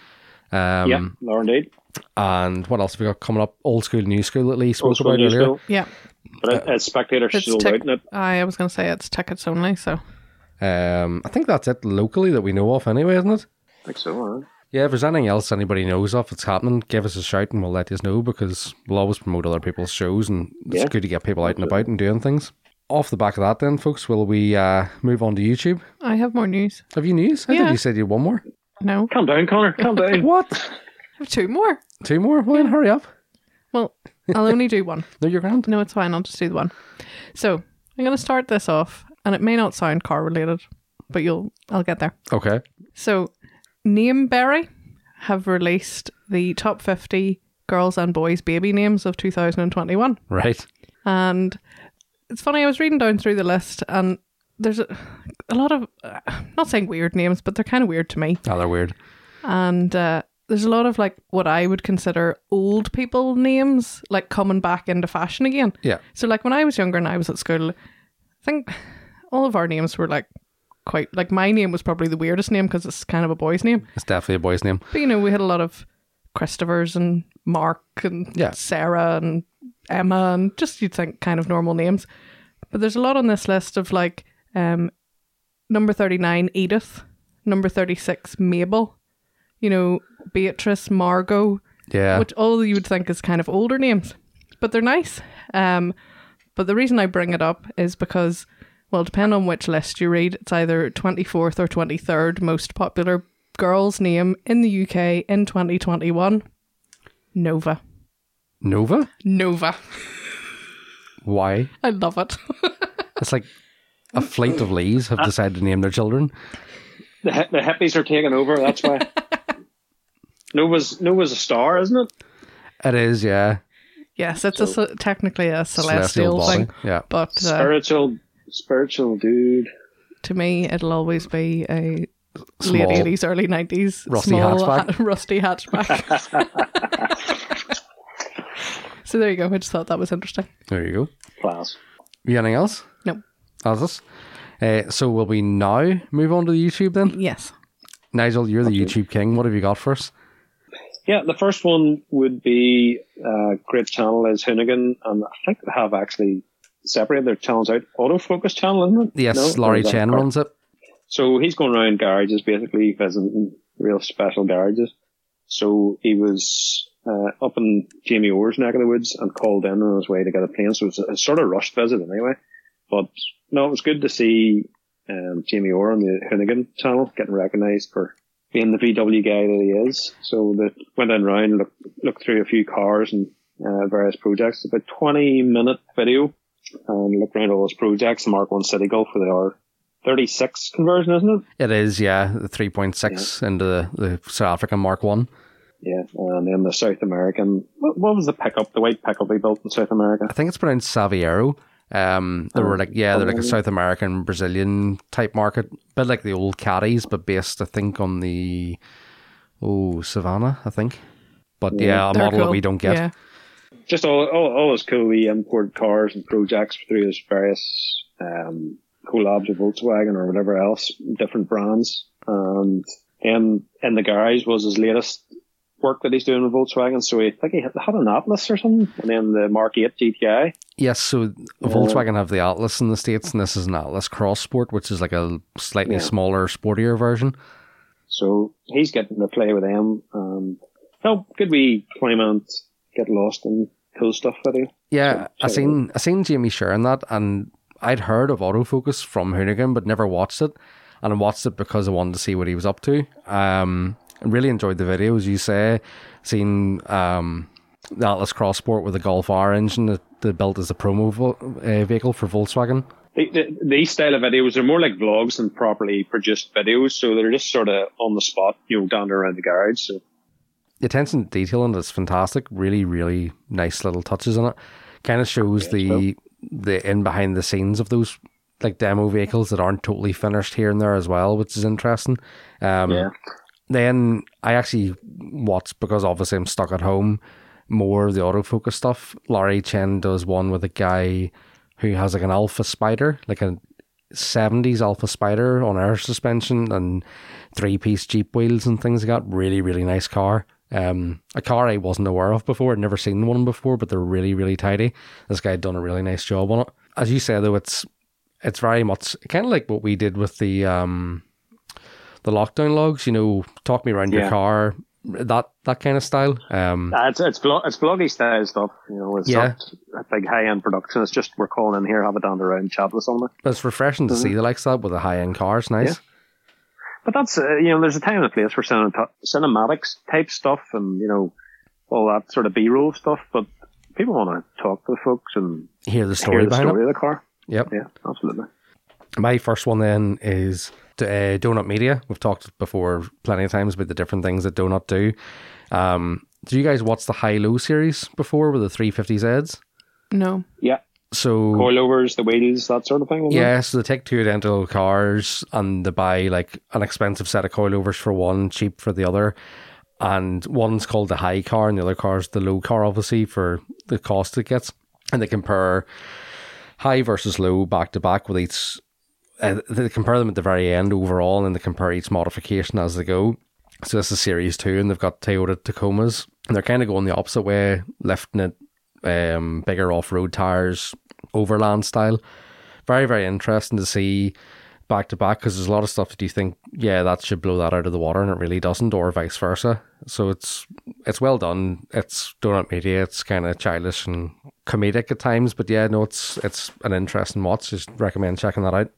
Um yeah, no, indeed. and what else have we got coming up? Old school, new school at least spoke school, about earlier. school. Yeah. But it, it's spectators It's sold tic- out it. I was going to say it's tickets only, so Um I think that's it locally that we know of anyway, isn't it? I think so. Huh? Yeah, if there's anything else anybody knows of that's happening, give us a shout and we'll let you know because we'll always promote other people's shows and it's Yeah. good to get people out and about and doing things. Off the back of that, then, folks, will we uh, move on to YouTube? I have more news. Have you news? I Yeah. thought you said you had one more. No, Calm down, Connor. Calm down. What? I have two more. Two more? Well, then hurry up. Well, I'll only do one. No, you're grand. No, it's fine. I'll just do the one. So I'm going to start this off, and it may not sound car related, but you'll I'll get there. Okay. So, Nameberry have released the top 50 girls and boys baby names of 2021. Right. And it's funny, I was reading down through the list and there's a, a lot of, uh, not saying weird names, but they're kind of weird to me. Oh, they're weird. And uh, there's a lot of like what I would consider old people names, like coming back into fashion again. Yeah. So, like when I was younger and I was at school, I think all of our names were like quite, like my name was probably the weirdest name because it's kind of a boy's name. It's definitely a boy's name. But you know, we had a lot of Christophers and Mark and Yeah. Sarah and Emma and just you'd think kind of normal names. But there's a lot on this list of like um, number 39, Edith, number 36, Mabel, you know, Beatrice, Margot, Yeah. which all you would think is kind of older names, but they're nice. Um, but the reason I bring it up is because, well, depending on which list you read, it's either 24th or 23rd most popular girl's name in the UK in 2021 Nova. Nova? Nova. Why? I love it. It's like a fleet of Lees have decided to name their children. The, hi- the hippies are taking over. That's why. Nova's Nova's a star, isn't it? It is, yeah. yes, it's a, technically a celestial, body. thing, Yeah. but uh, Spiritual, spiritual dude. to me, it'll always be a Small. late 80s, early 90s Rusty small hatchback. ha- rusty hatchback. so there you go. I just thought that was interesting. There you go. Class. You anything else? No. That's us. Uh, so will we now move on to the YouTube then? Yes. Nigel, you're the YouTube king. What have you got for us? Yeah, the first one would be uh, great channel is Hoonigan, and I think they have actually separated their channels out. Autofocus channel, isn't it? Yes, No? Larry Chen runs it. So he's going around garages, basically visiting real special garages. So he was uh, up in Jamie Orr's neck of the woods and called in on his way to get a plane. So it was a sort of rushed visit anyway. But no, it was good to see um, Jamie Orr on the Hoonigan channel getting recognised for being the VW guy that he is. So they went in round, looked, looked through a few cars and uh, various projects. About 20 minute video and looked around all those projects. The Mark 1 Citi Golf for the R36 conversion, isn't it? It is, yeah, the 3.6 into the, the South African Mark 1. Yeah, and then the South American. What, what was the pickup? The white pickup he built in South America. I think it's pronounced Saveiro. Um, they were like, yeah, they're like a Oh. South American, Brazilian type market, bit like the old caddies, but based, I think, on the oh Savannah, I think. But yeah, a They're model that we don't get. Yeah. Just all, all, all his cool he import cars and projects through his various um, collabs with Volkswagen or whatever else, different brands. And then in the garage was his latest work that he's doing with Volkswagen. So he, I think he had, an Atlas or something, and then the Mark 8 GTI. Yes, so Volkswagen have the Atlas in the states, and this is an Atlas Cross Sport, which is like a slightly Yeah. smaller, sportier version. So he's getting to play with them. And no, could we 20 minutes get lost in cool stuff video? Yeah, So- I seen I seen Jamie sharing that, and I'd heard of autofocus from Hoonigan, but never watched it. And I watched it because I wanted to see what he was up to. Um, really enjoyed the video, as you say. Seen um, the Atlas Cross Sport with the Golf R engine that they built as a promo vo- uh, vehicle for Volkswagen. The, the, these style of videos are more like vlogs than properly produced videos, so they're just sort of on the spot, you know, down around the garage. So The attention to detail in it is fantastic. Really, really nice little touches in it. Kind of shows the the in behind the scenes of those like demo vehicles that aren't totally finished here and there as well, which is interesting. Um, Yeah. Then I actually watched because obviously I'm stuck at home. More of the autofocus stuff. Larry Chen does one with a guy who has like an Alfa Spider, like a 70s Alfa Spider on air suspension and three piece Jeep wheels and things like that. Really, really nice car. Um, a car I wasn't aware of before, I'd never seen one before, but they're really, really tidy. This guy done a really nice job on it. As you say though, it's it's very much kind of like what we did with the um the lockdown logs. You know, talk me around your car, that that kind of style. Um, uh, it's it's vlog, it's vloggy style stuff. You know, it's Yeah. not a big high end production. It's just we're calling in here, have a down around, chat with someone. it's refreshing to see the likes of that with a high end car. It's nice. But that's uh, you know, there's a time and a place for cinema- cinematics type stuff, and you know, all that sort of B roll stuff. But people want to talk to the folks and Hear the story hear the story it. of the car. Yep. Yeah, absolutely. My first one then is uh, Donut Media. We've talked before plenty of times about the different things that Donut do. Um, do you guys watch the High Low series before with the 350Zs? No. Yeah, So coilovers, the wheels, that sort of thing. isn't it? Yeah, so they take two identical cars and they buy like an expensive set of coilovers for one, cheap for the other. And one's called the high car and the other car's the low car, obviously, for the cost it gets. And they compare high versus low back to back with each. Uh, they compare them at the very end overall, and they compare each modification as they go. So this is series two, and they've got Toyota Tacomas, and they're kind of going the opposite way, lifting it um, bigger off-road tires, overland style. Very, very interesting to see back to back because there's a lot of stuff that you think, yeah, that should blow that out of the water, and it really doesn't, or vice versa. So it's it's well done. It's donut media. It's kind of childish and comedic at times, but yeah, no, it's it's an interesting watch. Just recommend checking that out.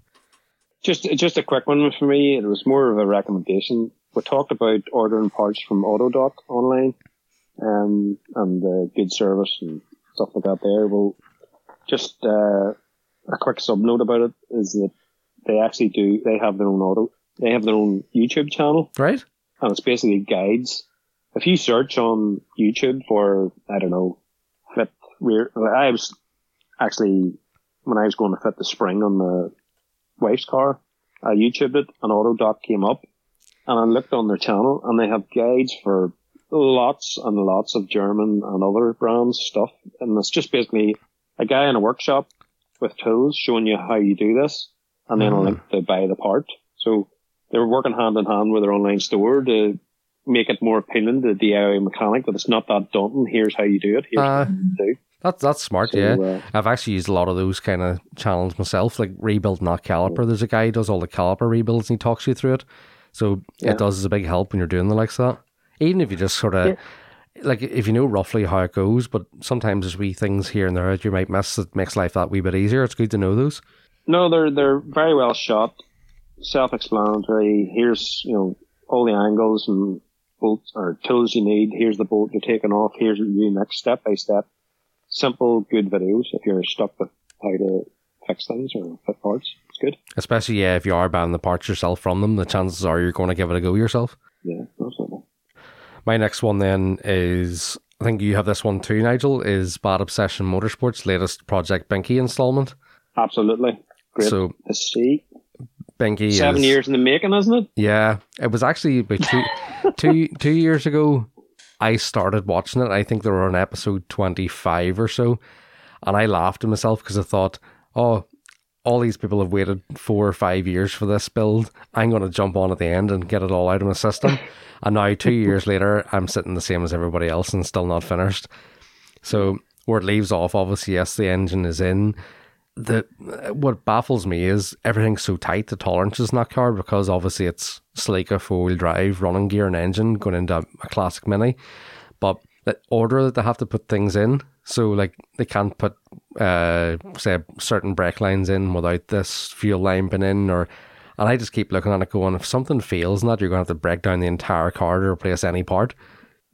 Just just a quick one for me. It was more of a recommendation. We talked about ordering parts from Autodoc online, um, and the good service and stuff like that. There, well, just uh, a quick sub note about it is that they actually do. They have their own auto. They have their own YouTube channel, Right? and it's basically guides. If you search on YouTube for, I don't know, fit rear, I was actually, when I was going to fit the spring on the wife's car, I YouTubed it and Autodoc came up and I looked on their channel and they have guides for lots and lots of German and other brands stuff. And it's just basically a guy in a workshop with tools showing you how you do this and then a Mhm. link to buy the part. So they're working hand in hand with their online store to make it more appealing to the DIY mechanic that it's not that daunting. Here's how you do it. Here's Uh, what you do. That's that's smart, So, yeah. uh, I've actually used a lot of those kind of channels myself, like rebuild not caliper. There's a guy who does all the caliper rebuilds and he talks you through it. So Yeah. it does is a big help when you're doing the likes of that. Even if you just sort of like if you know roughly how it goes, but sometimes there's wee things here and there that you might miss that makes life that wee bit easier. It's good to know those. No, they're they're very well shot, self-explanatory. Here's you know all the angles and bolts or tools you need. Here's the bolt you're taking off. Here's what you next, step by step. Simple, good videos. If you're stuck with how to fix things or fit parts, it's good. Especially yeah, if you are buying the parts yourself from them, the chances are you're going to give it a go yourself. Yeah, absolutely. My next one then is I think you have this one too, Nigel, is Bad Obsession Motorsports latest Project Binky installment. Absolutely great So to see. Binky Seven is, years in the making, isn't it? Yeah, it was actually about two, two, two years ago. I started watching it. I think they were on episode twenty five or so, and I laughed to myself because I thought, "Oh, all these people have waited four or five years for this build. I'm going to jump on at the end and get it all out of my system." and now, two years later, I'm sitting the same as everybody else and still not finished. So where it leaves off, obviously, yes, the engine is in. The what baffles me is everything's so tight. The tolerances in that car because obviously it's Celica four wheel drive, running gear and engine going into a classic mini, but the order that they have to put things in. So like they can't put uh say certain brake lines in without this fuel line being in or and I just keep looking at it going if something fails in that you're gonna have to break down the entire car to replace any part.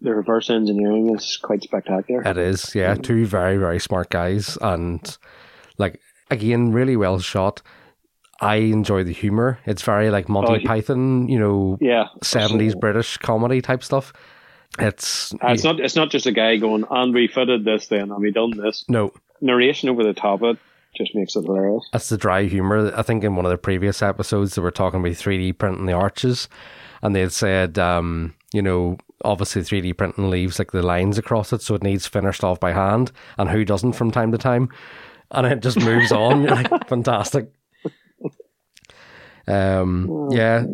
The reverse engineering is quite spectacular. It is, yeah. Two very, very smart guys and like again, really well shot. I enjoy the humour. It's very like Monty Oh, Python, you know, yeah, seventies. British comedy type stuff. It's Uh, it's not. It's not just a guy going, "And we fitted this, then, and we done this." no, Narration over the top of it just makes it hilarious. That's the dry humor. I think in one of the previous episodes they were talking about 3D printing the arches, and they had said, um, you know, obviously 3D printing leaves like the lines across it, so it needs finished off by hand, and who doesn't from time to time, and it just moves on. Like fantastic. Um, yeah,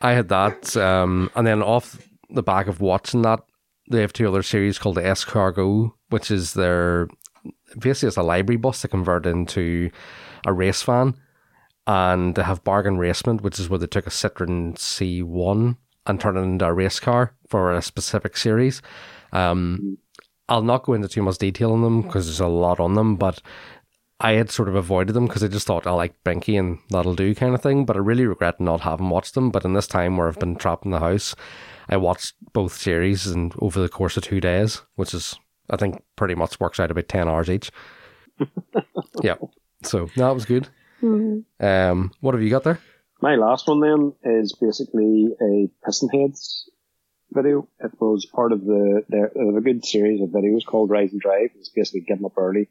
I had that, um, and then off the back of watching that, they have two other series called the Escargot, which is their basically it's a library bus that converted into a race van, and they have Bargain Racement, which is where they took a Citroen C1 and turned it into a race car for a specific series. Um, I'll not go into too much detail on them because there's a lot on them, but I had sort of avoided them because I just thought I like Binky and that'll do kind of thing. But I really regret not having watched them. But in this time where I've been trapped in the house, I watched both series and over the course of two days, which is I think pretty much works out about ten hours each. yeah, so that was good. Um, what have you got there? My last one then is basically a PistonHeads video. It was part of the, there of a good series of videos called Rise and Drive. It's basically getting up early,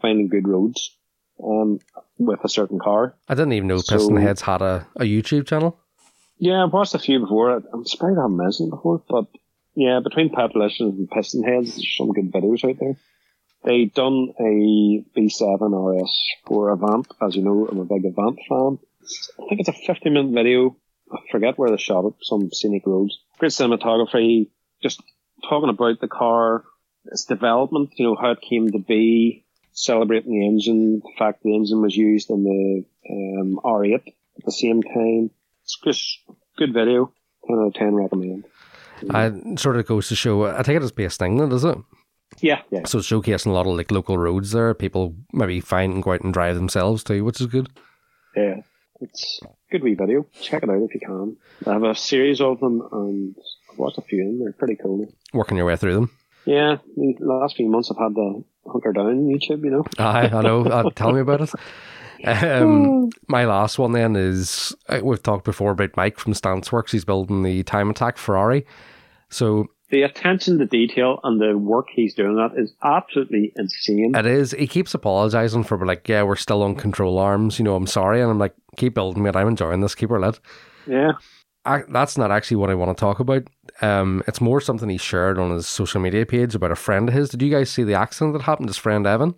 finding good roads, um, with a certain car. I didn't even know So- PistonHeads had a, a YouTube channel. Yeah, I've watched a few before. I'm surprised I haven't it before, but yeah, between Petrolicious and PistonHeads, there's some good videos out there. They done a B7 RS for a Vamp. As you know, I'm a big Vamp fan. I think it's a 50 minute video. I forget where they shot it, some scenic roads. Great cinematography, just talking about the car, its development, you know, how it came to be, celebrating the engine, the fact the engine was used in the um, R8 at the same time. It's just good video. 10 out of 10 recommend. I sort of goes to show. I think it is based in England, is it? Yeah, yeah. So it's showcasing a lot of like local roads there. People maybe find and go out and drive themselves too, which is good. Yeah, it's a good wee video. Check it out if you can. I have a series of them and I've watched a few of them. They're pretty cool. Working your way through them. Yeah, the last few months I've had to hunker down YouTube, you know. Aye, I know. Uh, tell me about it. Um, my last one then is uh, we've talked before about Mike from Stanceworks. He's building the Time Attack Ferrari. So The attention to detail and the work he's doing that is absolutely insane. it is. He keeps apologizing for like, yeah, we're still on control arms. You know, I'm sorry, and I'm like, keep building it. I'm enjoying this. Keep her lit. Yeah. I, that's not actually what I want to talk about. Um, it's more something he shared on his social media page about a friend of his. Did you guys see the accident that happened? to His friend Evan.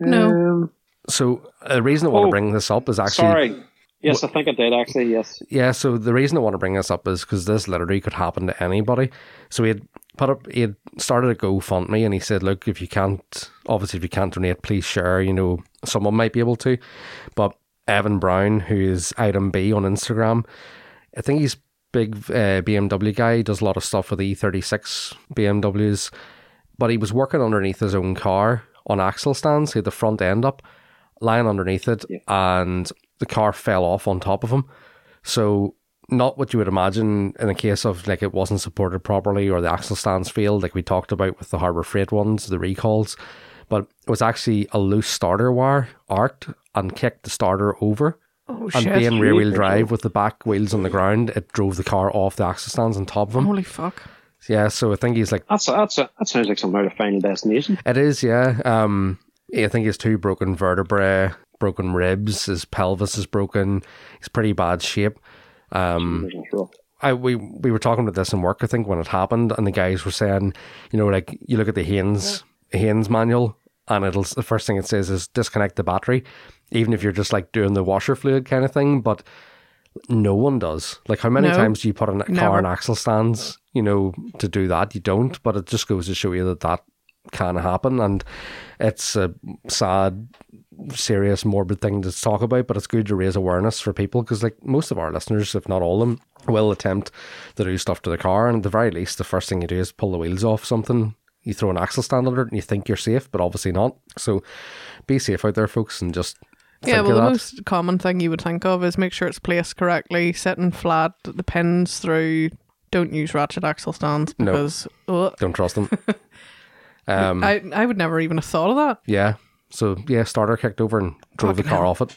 No. Um, So the reason I want to Oh, bring this up is actually sorry. Yes, I think I did actually. Yes. Yeah, so the reason I want to bring this up is because this literally could happen to anybody. So he had put up, he had started a GoFundMe and he said, look, if you can't, obviously, if you can't donate, please share. You know, someone might be able to. But Evan Brown, who is item B on Instagram, I think he's big uh, BMW guy. He does a lot of stuff with the E36 BMWs. But he was working underneath his own car on axle stands. He had the front end up, lying underneath it, and the car fell off on top of him. So not what you would imagine in a case of like it wasn't supported properly or the axle stands failed, like we talked about with the Harbor Freight ones, the recalls. But it was actually a loose starter wire arced and kicked the starter over. Oh And shit! being rear wheel drive with the back wheels on the ground, it drove the car off the axle stands on top of him. Holy fuck! Yeah, so I think he's like That's that's that sounds like some out of Final Destination. it is, yeah. Um, I think he has two broken vertebrae, broken ribs. His pelvis is broken. He's pretty bad shape. Um, There's no rough. I we we were talking about this in work, I think, when it happened, and the guys were saying, you know, like you look at the Haynes Haynes manual, and it'll the first thing it says is disconnect the battery, even if you're just like doing the washer fluid kind of thing. But no one does. Like, how many No. times do you put a car in axle stands, you know, to do that? You don't. But it just goes to show you that that can happen, and it's a sad serious, morbid thing to talk about, but it's good to raise awareness for people because, like, most of our listeners, if not all of them, will attempt to do stuff to the car. And at the very least, the first thing you do is pull the wheels off something. You throw an axle stand under it and you think you're safe, but obviously not. So be safe out there, folks, and just Yeah, think well, the that. most common thing you would think of is make sure it's placed correctly, sitting flat, the pins through. Don't use ratchet axle stands No. because ugh, Don't trust them. um, I I would never even have thought of that. yeah. So, yeah, starter kicked over and drove the car hell. off it.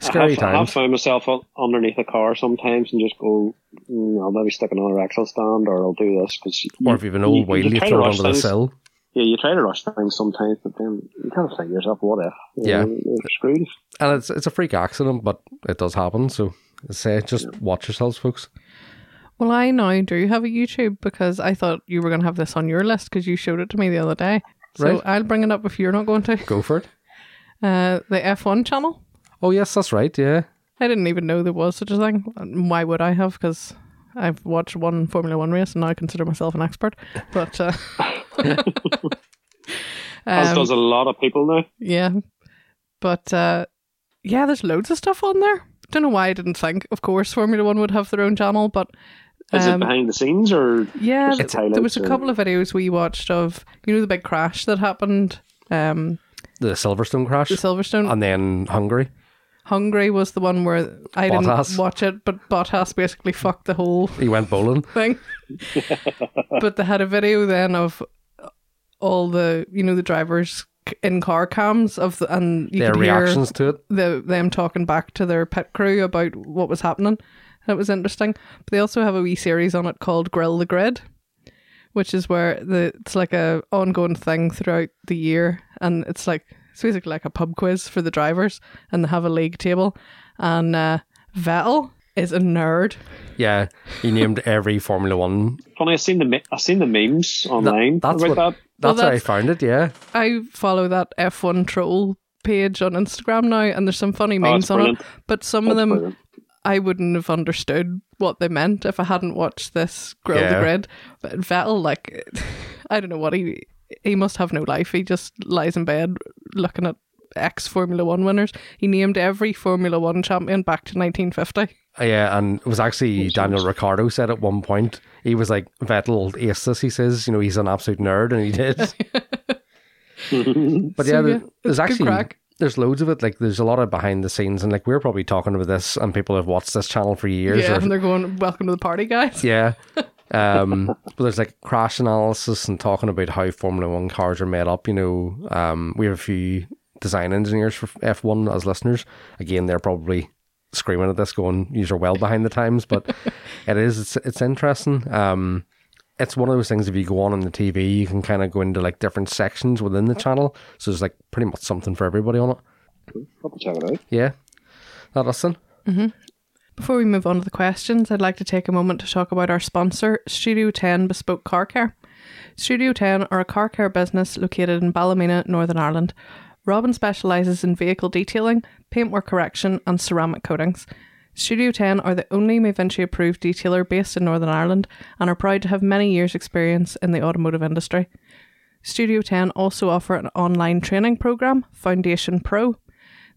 I Scary have, I have found myself underneath a car sometimes and just go, mm, I'll maybe stick another axle stand or I'll do this. Cause Or if you have an old wheel, you try throw it rush under the sill. Yeah, you try to rush things sometimes, but then you kind of think to yourself, what if? You Yeah. know, You're screwed. And it's it's a freak accident, but it does happen. So, say, just watch yourselves, folks. Well, I now do have a YouTube because I thought you were going to have this on your list because you showed it to me the other day. So Right. I'll bring it up if you're not going to. Go for it. Uh, the F1 channel. Oh, yes, that's right. Yeah. I didn't even know there was such a thing. Why would I have? Because I've watched one Formula One race and now I consider myself an expert. But uh, As um, does a lot of people now. yeah, but uh, yeah, there's loads of stuff on there. Don't know why I didn't think. Of course, Formula One would have their own channel, but Is um, it behind the scenes or? yeah, Just there was a highlights or- couple of videos we watched of you know the big crash that happened. Um, The Silverstone crash. the Silverstone. and then Hungary. Hungary was the one where I Bottas. didn't watch it, but Bottas basically fucked the whole He went bowling. thing. but they had a video then of all the you know the drivers in car cams of the, and you Their could hear reactions to it. the them talking back to their pit crew about what was happening. And it was interesting. But they also have a wee series on it called Grill the Grid, which is where the it's like a ongoing thing throughout the year, and it's like it's basically like a pub quiz for the drivers, and they have a league table, and uh, Vettel is a nerd. Yeah, he named every Formula One. Funny, I've seen the I've seen the memes online that's about what- that. That's, Well, how I found it. Yeah, I follow that F1 troll page on Instagram now, and there's some funny Oh, memes it's on it. But some of them brilliant. I wouldn't have understood what they meant if I hadn't watched this Grill the Yeah. Grid. But Vettel, like, I don't know what he he must have no life. He just lies in bed looking at ex Formula One winners. He named every Formula One champion back to 1950. Uh, yeah, and it was actually Daniel Ricciardo said at one point he was like Vettel aced this. He says, you know, he's an absolute nerd, and he did. but yeah, there- yeah, there's actually crack. there's loads of it. Like there's a lot of behind the scenes, and like we're probably talking about this, and people have watched this channel for years. Yeah, or- and they're going, "Welcome to the party, guys." Yeah. Um, but there's like crash analysis and talking about how Formula One cars are made up. You know, um, we have a few design engineers for F1 as listeners. Again, they're probably screaming at this, going, "These are well behind the times." But it is, it's, it's interesting. Um, it's one of those things. If you go on on the TV, you can kind of go into like different sections within the channel. So there's like pretty much something for everybody on it. I'll have to check it out. Yeah, that listen. Before we move on to the questions, I'd like to take a moment to talk about our sponsor, Studio 10 Bespoke Car Care. Studio 10 are a car care business located in Ballymena, Northern Ireland. Robin specialises in vehicle detailing, paintwork correction, and ceramic coatings. Studio 10 are the only Mavinci approved detailer based in Northern Ireland and are proud to have many years' experience in the automotive industry. Studio 10 also offer an online training program, Foundation Pro.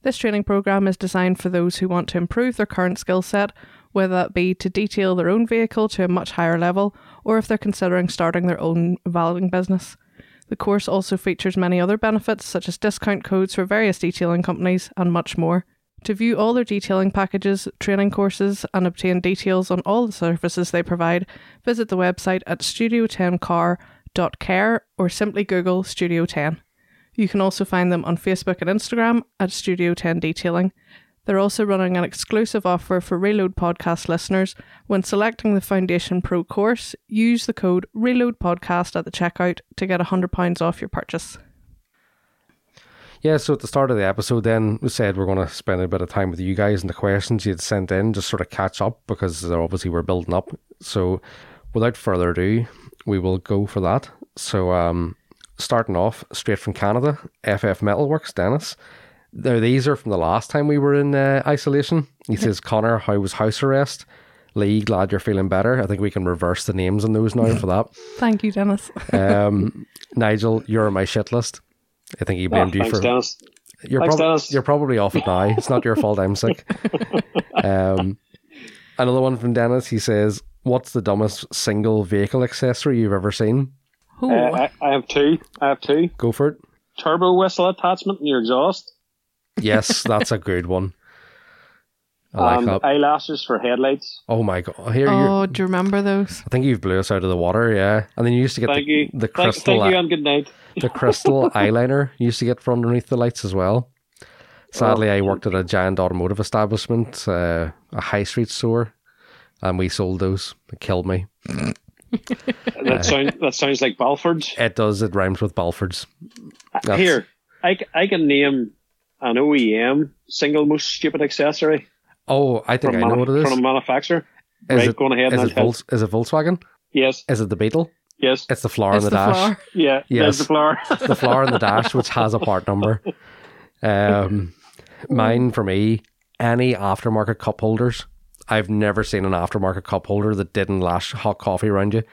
This training program is designed for those who want to improve their current skill set, whether that be to detail their own vehicle to a much higher level or if they're considering starting their own valuing business. The course also features many other benefits such as discount codes for various detailing companies and much more. To view all their detailing packages, training courses, and obtain details on all the services they provide, visit the website at studio10car.care or simply Google Studio 10. You can also find them on Facebook and Instagram at Studio 10 Detailing. They're also running an exclusive offer for Reload Podcast listeners. When selecting the Foundation Pro course, use the code Reload Podcast at the checkout to get £100 off your purchase. Yeah, so at the start of the episode, then we said we're going to spend a bit of time with you guys and the questions you had sent in, just sort of catch up because obviously we're building up. So, without further ado, we will go for that. So, um, starting off straight from Canada, FF Metalworks, Dennis. Now, these are from the last time we were in uh, isolation. He says, Connor, how was house arrest? Lee, glad you're feeling better. I think we can reverse the names on those now for that. Thank you, Dennis. Um, Nigel, you're on my shit list. I think he Oh, blamed you thanks, for Dennis. you're, Thanks, prob- Dennis. you're probably off it now. It's not your fault I'm sick. Um, another one from Dennis. He says, What's the dumbest single vehicle accessory you've ever seen? Ooh, Uh, I, I have two. I have two. Go for it. Turbo whistle attachment in your exhaust. Yes, that's a good one. I like and that. eyelashes for headlights. Oh my god! Here, oh, do you remember those? I think you've blew us out of the water. Yeah, and then you used to get Thank the, you. the Thank, crystal, thank you and good night. the crystal eyeliner. You used to get from underneath the lights as well. Sadly, Oh. I worked at a giant automotive establishment, uh, a high street store, and we sold those. It killed me. That sounds that sounds like Balford's. It does. It rhymes with Balford's. That's- Here, I can name an OEM single most stupid accessory Oh, I think from, I know manu- what it is. from a manufacturer. Is right, it, going ahead is it, I'll tell- Volks, is it Volkswagen? Yes, Is it the Beetle? yes, It's the flower It's in the, the dash. flower. yeah. Yes. There's the flower. the flower in the dash, which has a part number. Um, mine for me, any aftermarket cup holders. I've never seen an aftermarket cup holder that didn't lash hot coffee around you.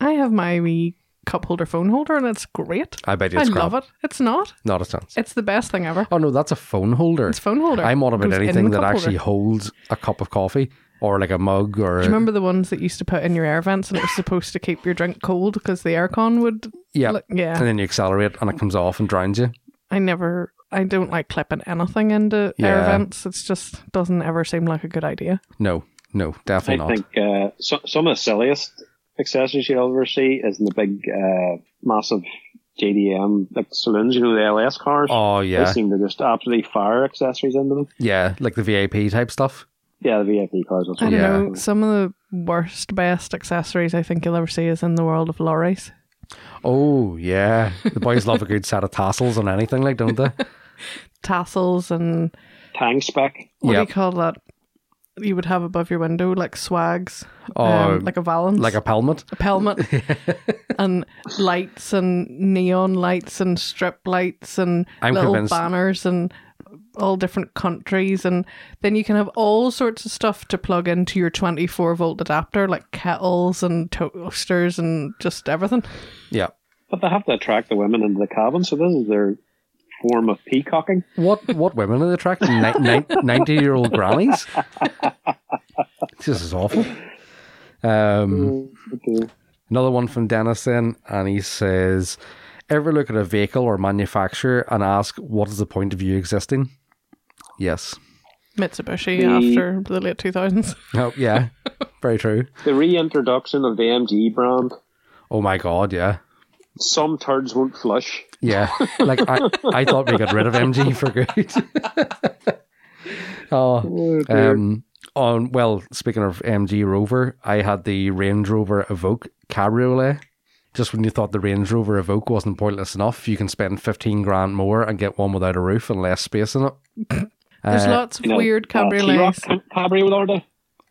I have my wee cup holder phone holder and it's great. I bet you I it's love it. It's not. Not a chance. It's the best thing ever. Oh no, that's a phone holder. It's phone holder. I'm on about in anything that actually holder. holds a cup of coffee or like a mug or Do you remember the ones that used to put in your air vents and it was supposed to keep your drink cold because the aircon would? yeah. Look, yeah. And then you accelerate and it comes off and drowns you. I never. I don't like clipping anything into air vents. It's just doesn't ever seem like a good idea. No, no, I definitely not. I think uh, so, some of the silliest accessories you'll ever see is in the big, uh, massive JDM like saloons, you know, the LS cars. Oh yeah, They seem to just absolutely fire accessories into them. yeah, like the VIP type stuff. Yeah, the VIP cars. I don't Yeah. know. Some of the worst, best accessories I think you'll ever see is in the world of lorries. Oh yeah, the boys love a good set of tassels on anything, like don't they? Tassels and Tang spec. what do you call that? You would have above your window like swags, Oh, um, like a valance, like a pelmet. a pelmet, and lights and neon lights and strip lights and I'm little convinced- banners and all different countries and then you can have all sorts of stuff to plug into your 24 volt adapter like kettles and toasters and just everything Yeah. But they have to attract the women into the cabin, so this is their form of peacocking. What what women are they attracting? Ninety year old grannies. This is awful. Um, Okay. another one from Dennis then, and he says, "Ever look at a vehicle or manufacturer and ask what is the point of you existing?" Yes. Mitsubishi The- after the late 2000s Oh yeah. Very true. The reintroduction of the MG brand. Oh my god. Yeah. Some turds won't flush. Yeah, like I, I thought we got rid of MG for good. oh, um, on well, speaking of MG Rover, I had the Range Rover Evoque Cabriolet. Just when you thought the Range Rover Evoque wasn't pointless enough, you can spend fifteen grand more and get one without a roof and less space in it. there's Uh, lots of You know, weird uh, T-Roc cabriolets.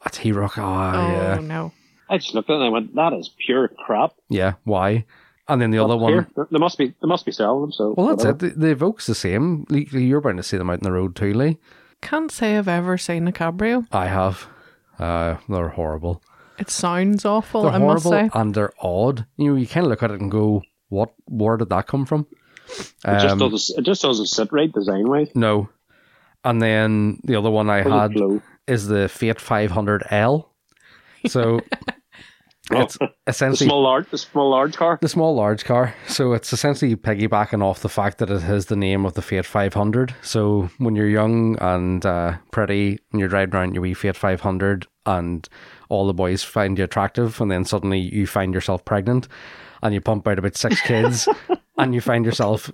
A T-Roc. Oh, oh yeah, no I just looked at it and I went, that is pure crap. yeah. Why? And then the other one. there, they must be there must be selling them. So Well, that's whatever. it. The, the Evoque's the same. Lee- You're bound to see them out in the road too, Lee. can't say i've ever seen a cabrio I have. Uh, they're horrible. it sounds awful They're i must horrible say and they're odd. You know, you kind of look at it and go, "What? Where did that come from?" It just Um, doesn't it just doesn't sit right design wise. no. And then the other one I had is the Fiat 500L. So it's the essentially small large the small large car. the small large car. So it's essentially piggybacking off the fact that it has the name of the Fiat 500. So when you're young and uh, pretty and you're driving around your wee Fiat 500 and all the boys find you attractive and then suddenly you find yourself pregnant and you pump out about six kids and you find yourself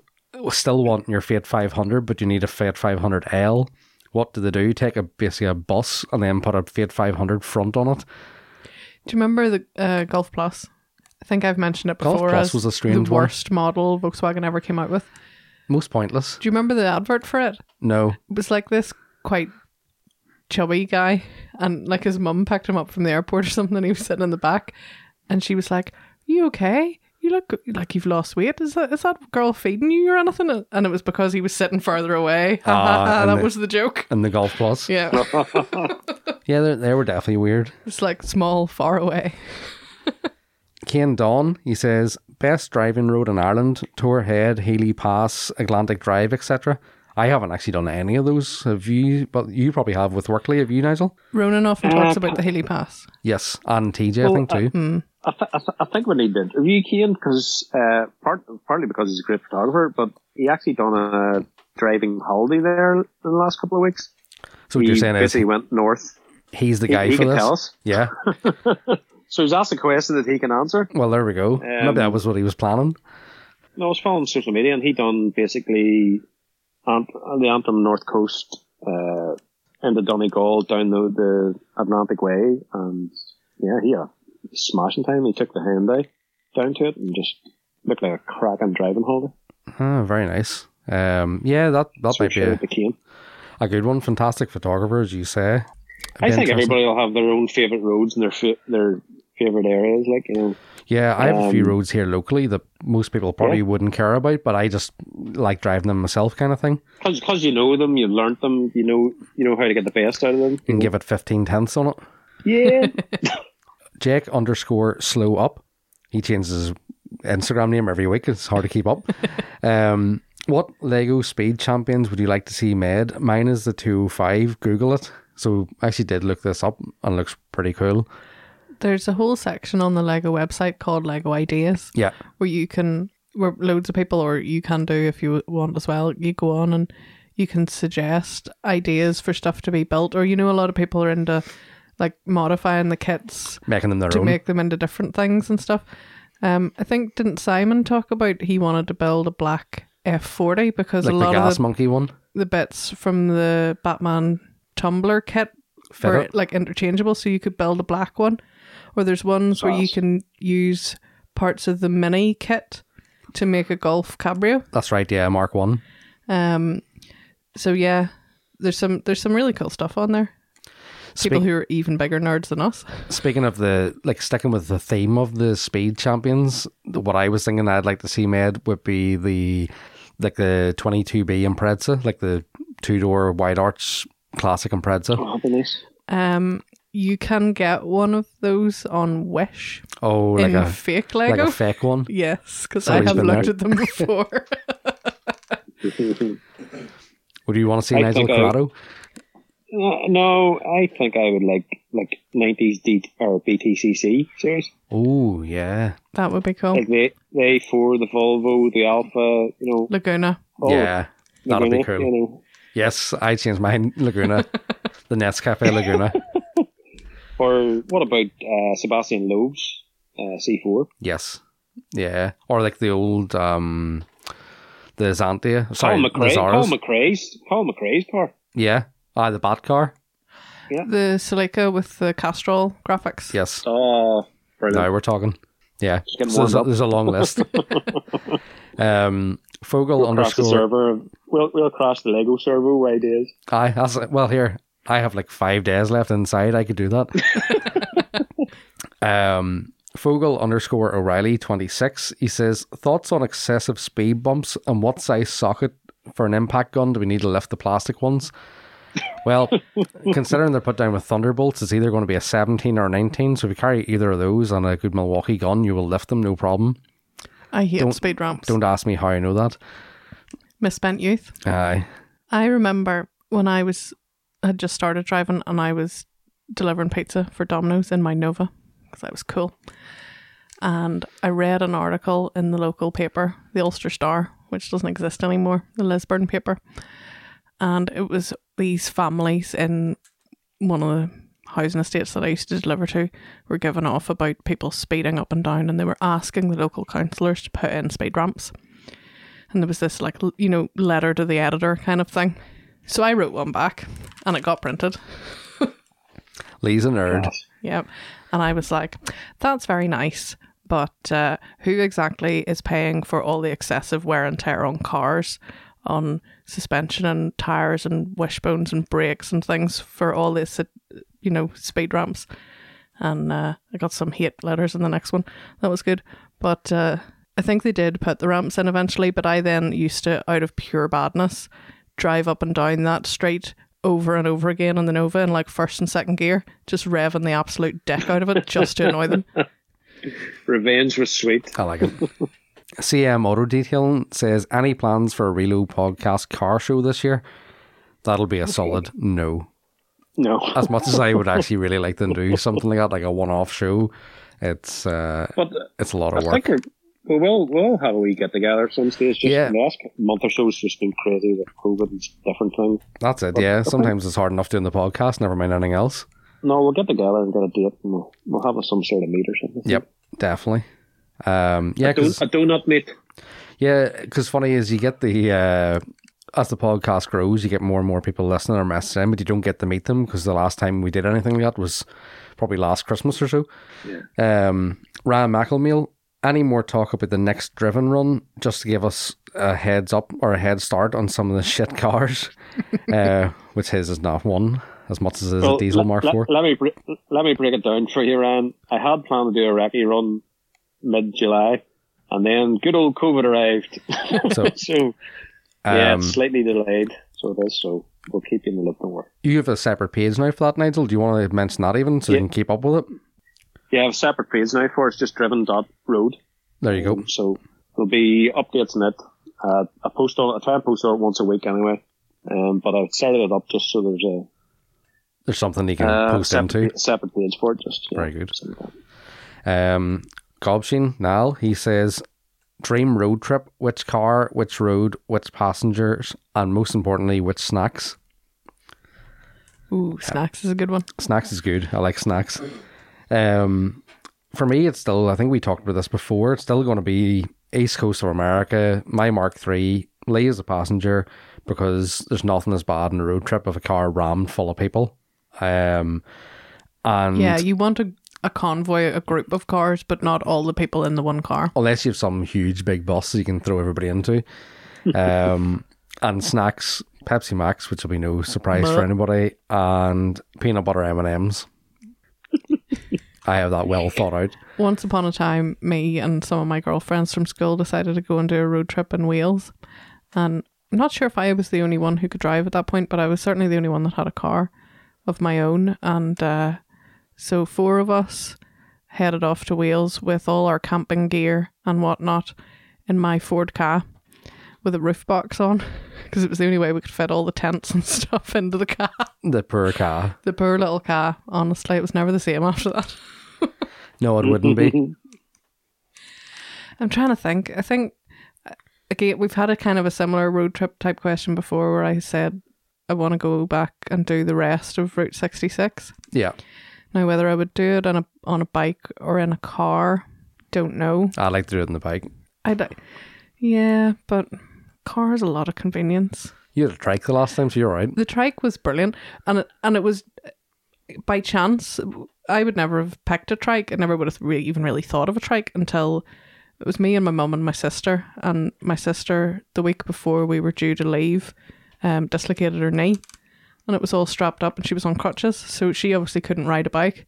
still wanting your Fiat 500 but you need a Fiat 500L. What do they do? Take a basically a bus and then put a Fiat 500 front on it. Do you remember the uh, golf plus i think i've mentioned it Golf before Plus as was a strange the one. worst model volkswagen ever came out with Most pointless. do you remember the advert for it No. it was like this quite chubby guy and like his mum picked him up from the airport or something and he was sitting in the back and she was like are you okay you look like you've lost weight is that is that girl feeding you or anything and it was because he was sitting further away Ah, that the- was the joke And the Golf Plus. yeah Yeah, they they were definitely weird. it's like small far away Ken Dawn, he says, best driving road in Ireland, Torr Head, Healy Pass, Atlantic Drive, etc. I haven't actually done any of those. Have you? But you probably have with Workley. Have you, Nigel? Ronan often talks uh, about the Healy Pass Yes, and TJ, I think uh, too. Hmm. I, th- I, th- I think we need to interview Keane because uh, part partly because he's a great photographer, but he actually done a driving holiday there in the last couple of weeks. so what he you're saying is basically went north. he's the guy he for can this. tell us. Yeah. So he's asked a question that he can answer. Well, there we go. Maybe that was what he was planning. No, I was following social media, and he done basically Ant- the Antrim North Coast, uh, into Donegal down the, the Atlantic Way, and yeah, he had a smashing time. He took the Hyundai down to it and just looked like a cracking driving holiday. Oh, very nice. Um, yeah, that that So might be a, out to Keane. a good one. Fantastic photographer, as you say. I think everybody will have their own favourite roads and their fa- their favourite areas. Like you know, Yeah, I have a few Um, roads here locally that most people probably Yeah. wouldn't care about, but I just like driving them myself, kind of thing. because you know them, you've learnt them, you know you know how to get the best out of them. You can give it 15 tenths on it. Yeah, Jake underscore slow up. He changes his Instagram name every week. It's hard to keep up. um, what Lego Speed Champions would you like to see made? Mine is the 205. Google it. So I actually did look this up and it looks pretty cool. there's a whole section on the lego website called lego ideas Yeah. where you can where loads of people or you can do if you want as well you go on and you can suggest ideas for stuff to be built or you know a lot of people are into like modifying the kits Making them their to own. make them into different things and stuff Um, I think didn't Simon talk about he wanted to build a black F40 because Like a the lot gas of the, monkey one. the bits from the Batman tumbler kit Fit were it. like interchangeable, so you could build a black one. Or there's ones where you can use parts of the mini kit to make a Golf Cabrio. That's right. Yeah, Mark One. Um, so yeah, there's some there's some really cool stuff on there. People Speak- who are even bigger nerds than us. Speaking of the like sticking with the theme of the speed champions, what I was thinking I'd like to see made would be the like the 22B Impreza, like the two door wide arch classic Impreza. Oh, nice. Um, you can get one of those on Wish Oh, like in a fake like Lego. a fake one. yes, because I have looked there. at them before. Would you want to see I Nigel think I- Corrado? Uh, no, I think I would like like nineties D or BTCC series, Oh yeah, that would be cool. like the the A four, the Volvo, the Alfa. You know, Laguna. all yeah, that'd be cool. You know, Yes, I changed mine. Laguna, the Nescafe Laguna. or what about uh, Sebastian Loeb's uh, C four? Yes, yeah, or like the old um, the Xantia. Sorry, Paul McRae, the Paul Zaras. McRae's, Paul McRae's car. yeah, ah, the bad car. The Celica with the Castrol graphics. Yes, Oh, brilliant! now we're talking. Yeah, so there's, a, there's a long list. um, Fogel We'll cross the underscore. server. We'll we'll cross the Lego server ideas. I that's, well here. I have like five days left inside. I could do that. um, Fogel underscore O'Reilly twenty six. He says thoughts on excessive speed bumps and what size socket for an impact gun do we need to lift the plastic ones? Well, considering they're put down with thunderbolts, it's either going to be a seventeen or a nineteen. So if you carry either of those on a good Milwaukee gun, you will lift them no problem. I hate Don't- speed ramps. Don't ask me how I know that. Misspent youth. Aye, I remember when I was had just started driving and I was delivering pizza for Domino's in my Nova because I was cool. And I read an article in the local paper, the Ulster Star, which doesn't exist anymore, the Lisburn paper. And it was these families in one of the housing estates that I used to deliver to were given off about people speeding up and down and they were asking the local councillors to put in speed ramps. And there was this like you know letter to the editor kind of thing. So I wrote one back and it got printed. Lee's a nerd. Yep. And I was like, that's very nice. But uh, who exactly is paying for all the excessive wear and tear on cars, on suspension and tires and wishbones and brakes and things for all this, you know, speed ramps? And uh, I got some hate letters in the next one. That was good. But uh, I think they did put the ramps in eventually. But I then used to, out of pure badness, drive up and down that street over and over again on the Nova in like first and second gear, just revving the absolute deck out of it just to annoy them. Revenge was sweet. I like it. CM Auto Detailing says any plans for a Reload podcast car show this year? That'll be a solid no. No, As much as I would actually really like them to do something like that, like a one-off show, it's uh, but it's a lot I of work. think we're, we will we'll have a wee get together some stage. Just Yeah. the last month or so has just been crazy with COVID and different things. That's it. Yeah, sometimes it's hard enough doing the podcast. Never mind anything else. No, we'll get together and get a date, and we'll, we'll have some sort of meet or something. Yep, definitely. Um, yeah, A, don- because a donut meet. Yeah, because funny is you get the uh, as the podcast grows, you get more and more people listening or messaging, but you don't get to meet them because the last time we did anything like that was probably last Christmas or so. Um, Ryan McElmeal, any more talk about the next driven run just to give us a heads up or a head start on some of the shit cars, uh, which his is not one as much as it is a diesel let, Mark let, IV. let me bre- let me break it down for you, Ryan. I had planned to do a recce run mid July, and then good old COVID arrived. So, so yeah, um, it's slightly delayed. So it is. So we'll keep you in the loop. Don't worry. you have a separate page now for that, Nigel. Do you want to mention that even so you can keep up with it? Yeah, I have a separate page now for it. It's just driven dot road. There you go. So there'll be updates on it. Uh, I post on, I try and post on it once a week anyway. Um, but I've set it up just so there's a There's something you can uh, post into. separate, separate page for it. Just yeah, Very good. something like that. Um, Gobshin Nal, he says, dream road trip, which car, which road, which passengers, and most importantly, which snacks. Ooh, snacks is a good one. Snacks is good. I like snacks. Um, for me, it's still. I think we talked about this before. It's still going to be East Coast of America. My Mark Three. Lee as a passenger because there's nothing as bad in a road trip of a car rammed full of people. Um, and Yeah, you want a, a convoy, a group of cars, but not all the people in the one car. unless you have some huge big bus you can throw everybody into. Um, and snacks, Pepsi Max, which will be no surprise for anybody, and peanut butter M and M's. I have that well thought out. Once upon a time, me and some of my girlfriends from school decided to go and do a road trip in Wales. And I'm not sure if I was the only one who could drive at that point, but I was certainly the only one that had a car of my own. And uh, so four of us headed off to Wales with all our camping gear and whatnot in my Ford car with a roof box on because it was the only way we could fit all the tents and stuff into the car. The poor car. The poor little car, honestly, it was never the same after that. No, it wouldn't be. I'm trying to think. I think again we've had a kind of a similar road trip type question before, where I said I want to go back and do the rest of Route 66. Yeah, Now, whether I would do it on a on a bike or in a car, don't know. I like to do it on the bike. I would yeah, but car is a lot of convenience. You had a trike the last time, so you're right. The trike was brilliant, and it, and it was by chance. I would never have picked a trike. I never would have re- even really thought of a trike until it was me and my mum and my sister. And my sister, the week before we were due to leave, um, dislocated her knee, and it was all strapped up, and she was on crutches, so she obviously couldn't ride a bike.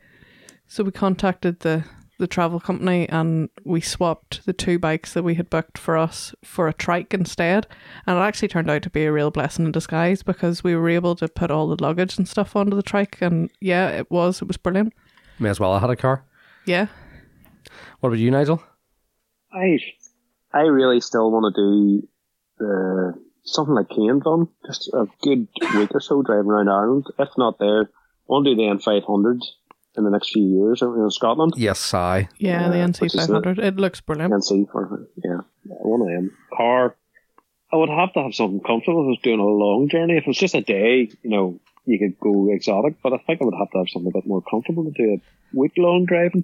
So we contacted the the travel company and we swapped the two bikes that we had booked for us for a trike instead. And it actually turned out to be a real blessing in disguise because we were able to put all the luggage and stuff onto the trike. And yeah, it was. It was brilliant. May as well have had a car. Yeah. What about you, Nigel? I I really still want to do the something like Kane done, just a good week or so driving around Ireland. If not there, I want do the N500 in the next few years in Scotland. Yes, I. Yeah, the NC500. It looks brilliant. NC for yeah, one of them. Car, I would have to have something comfortable if I was doing a long journey. If it was just a day, you know, you could go exotic, but I think I would have to have something a bit more comfortable to do a week long driving.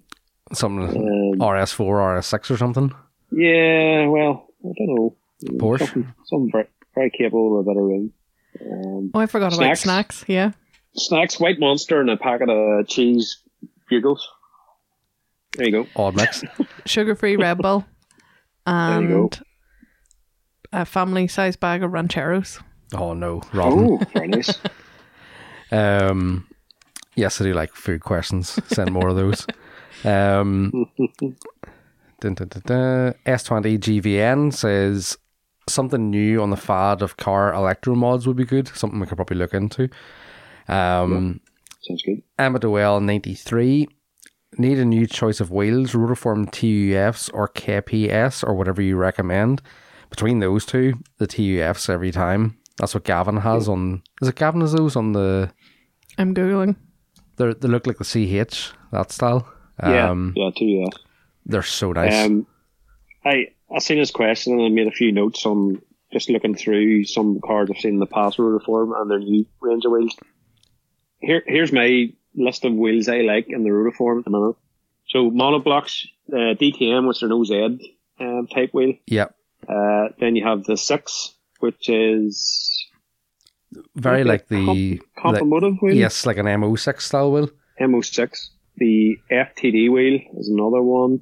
Something Um, RS4, RS6 or something. Yeah, well, I don't know. Porsche? Something, something very, very capable of a bit of room. Um, Oh, I forgot about Snacks? snacks. Yeah. snacks, white monster, and a packet of cheese bugles. There you go. Odd mix. Sugar free Red Bull. And a family size bag of rancheros. oh no, Robin. Oh, very nice. Um, yes, I do like food questions. Send more of those. Um, dun, dun, dun, dun. S20 GVN says something new on the fad of car electro mods would be good. Something we could probably look into. Um, Sounds good. Emma Doyle 93 need a new choice of wheels, Rotiform TUFs or KPS or whatever you recommend. Between those two, the TUFs every time. That's what Gavin has on. Is it Gavin has those on the? I'm Googling. They they look like the CH that style. Yeah, Um, yeah, too. Yeah. they're so nice. Um, I I seen this question and I made a few notes on just looking through some cars I've seen in the past Rotiform and their new range of wheels. Here here's my list of wheels I like in the Rotiform at the minute. So monoblocks, uh, DTM, which are an OZ um, type wheel. yep, Uh, then you have the six, which is very like the, comp- the compomotive wheel. yes, like an MO6 style wheel. MO6. The FTD wheel is another one.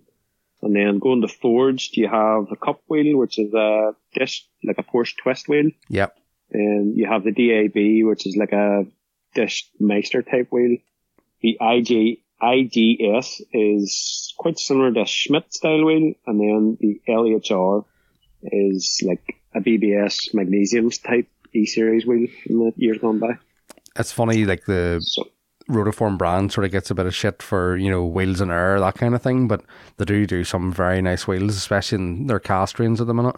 And then going to forged, you have the cup wheel, which is a dish, like a Porsche twist wheel. Yep, And you have the DAB, which is like a dish Meister type wheel. The IG, IGS is quite similar to a Schmidt style wheel. And then the LHR is like a BBS magnesium type E series wheel from the years gone by. it's funny like the So Rotiform brand sort of gets a bit of shit for you know wheels and air that kind of thing, but they do do some very nice wheels, especially in their cast range at the minute.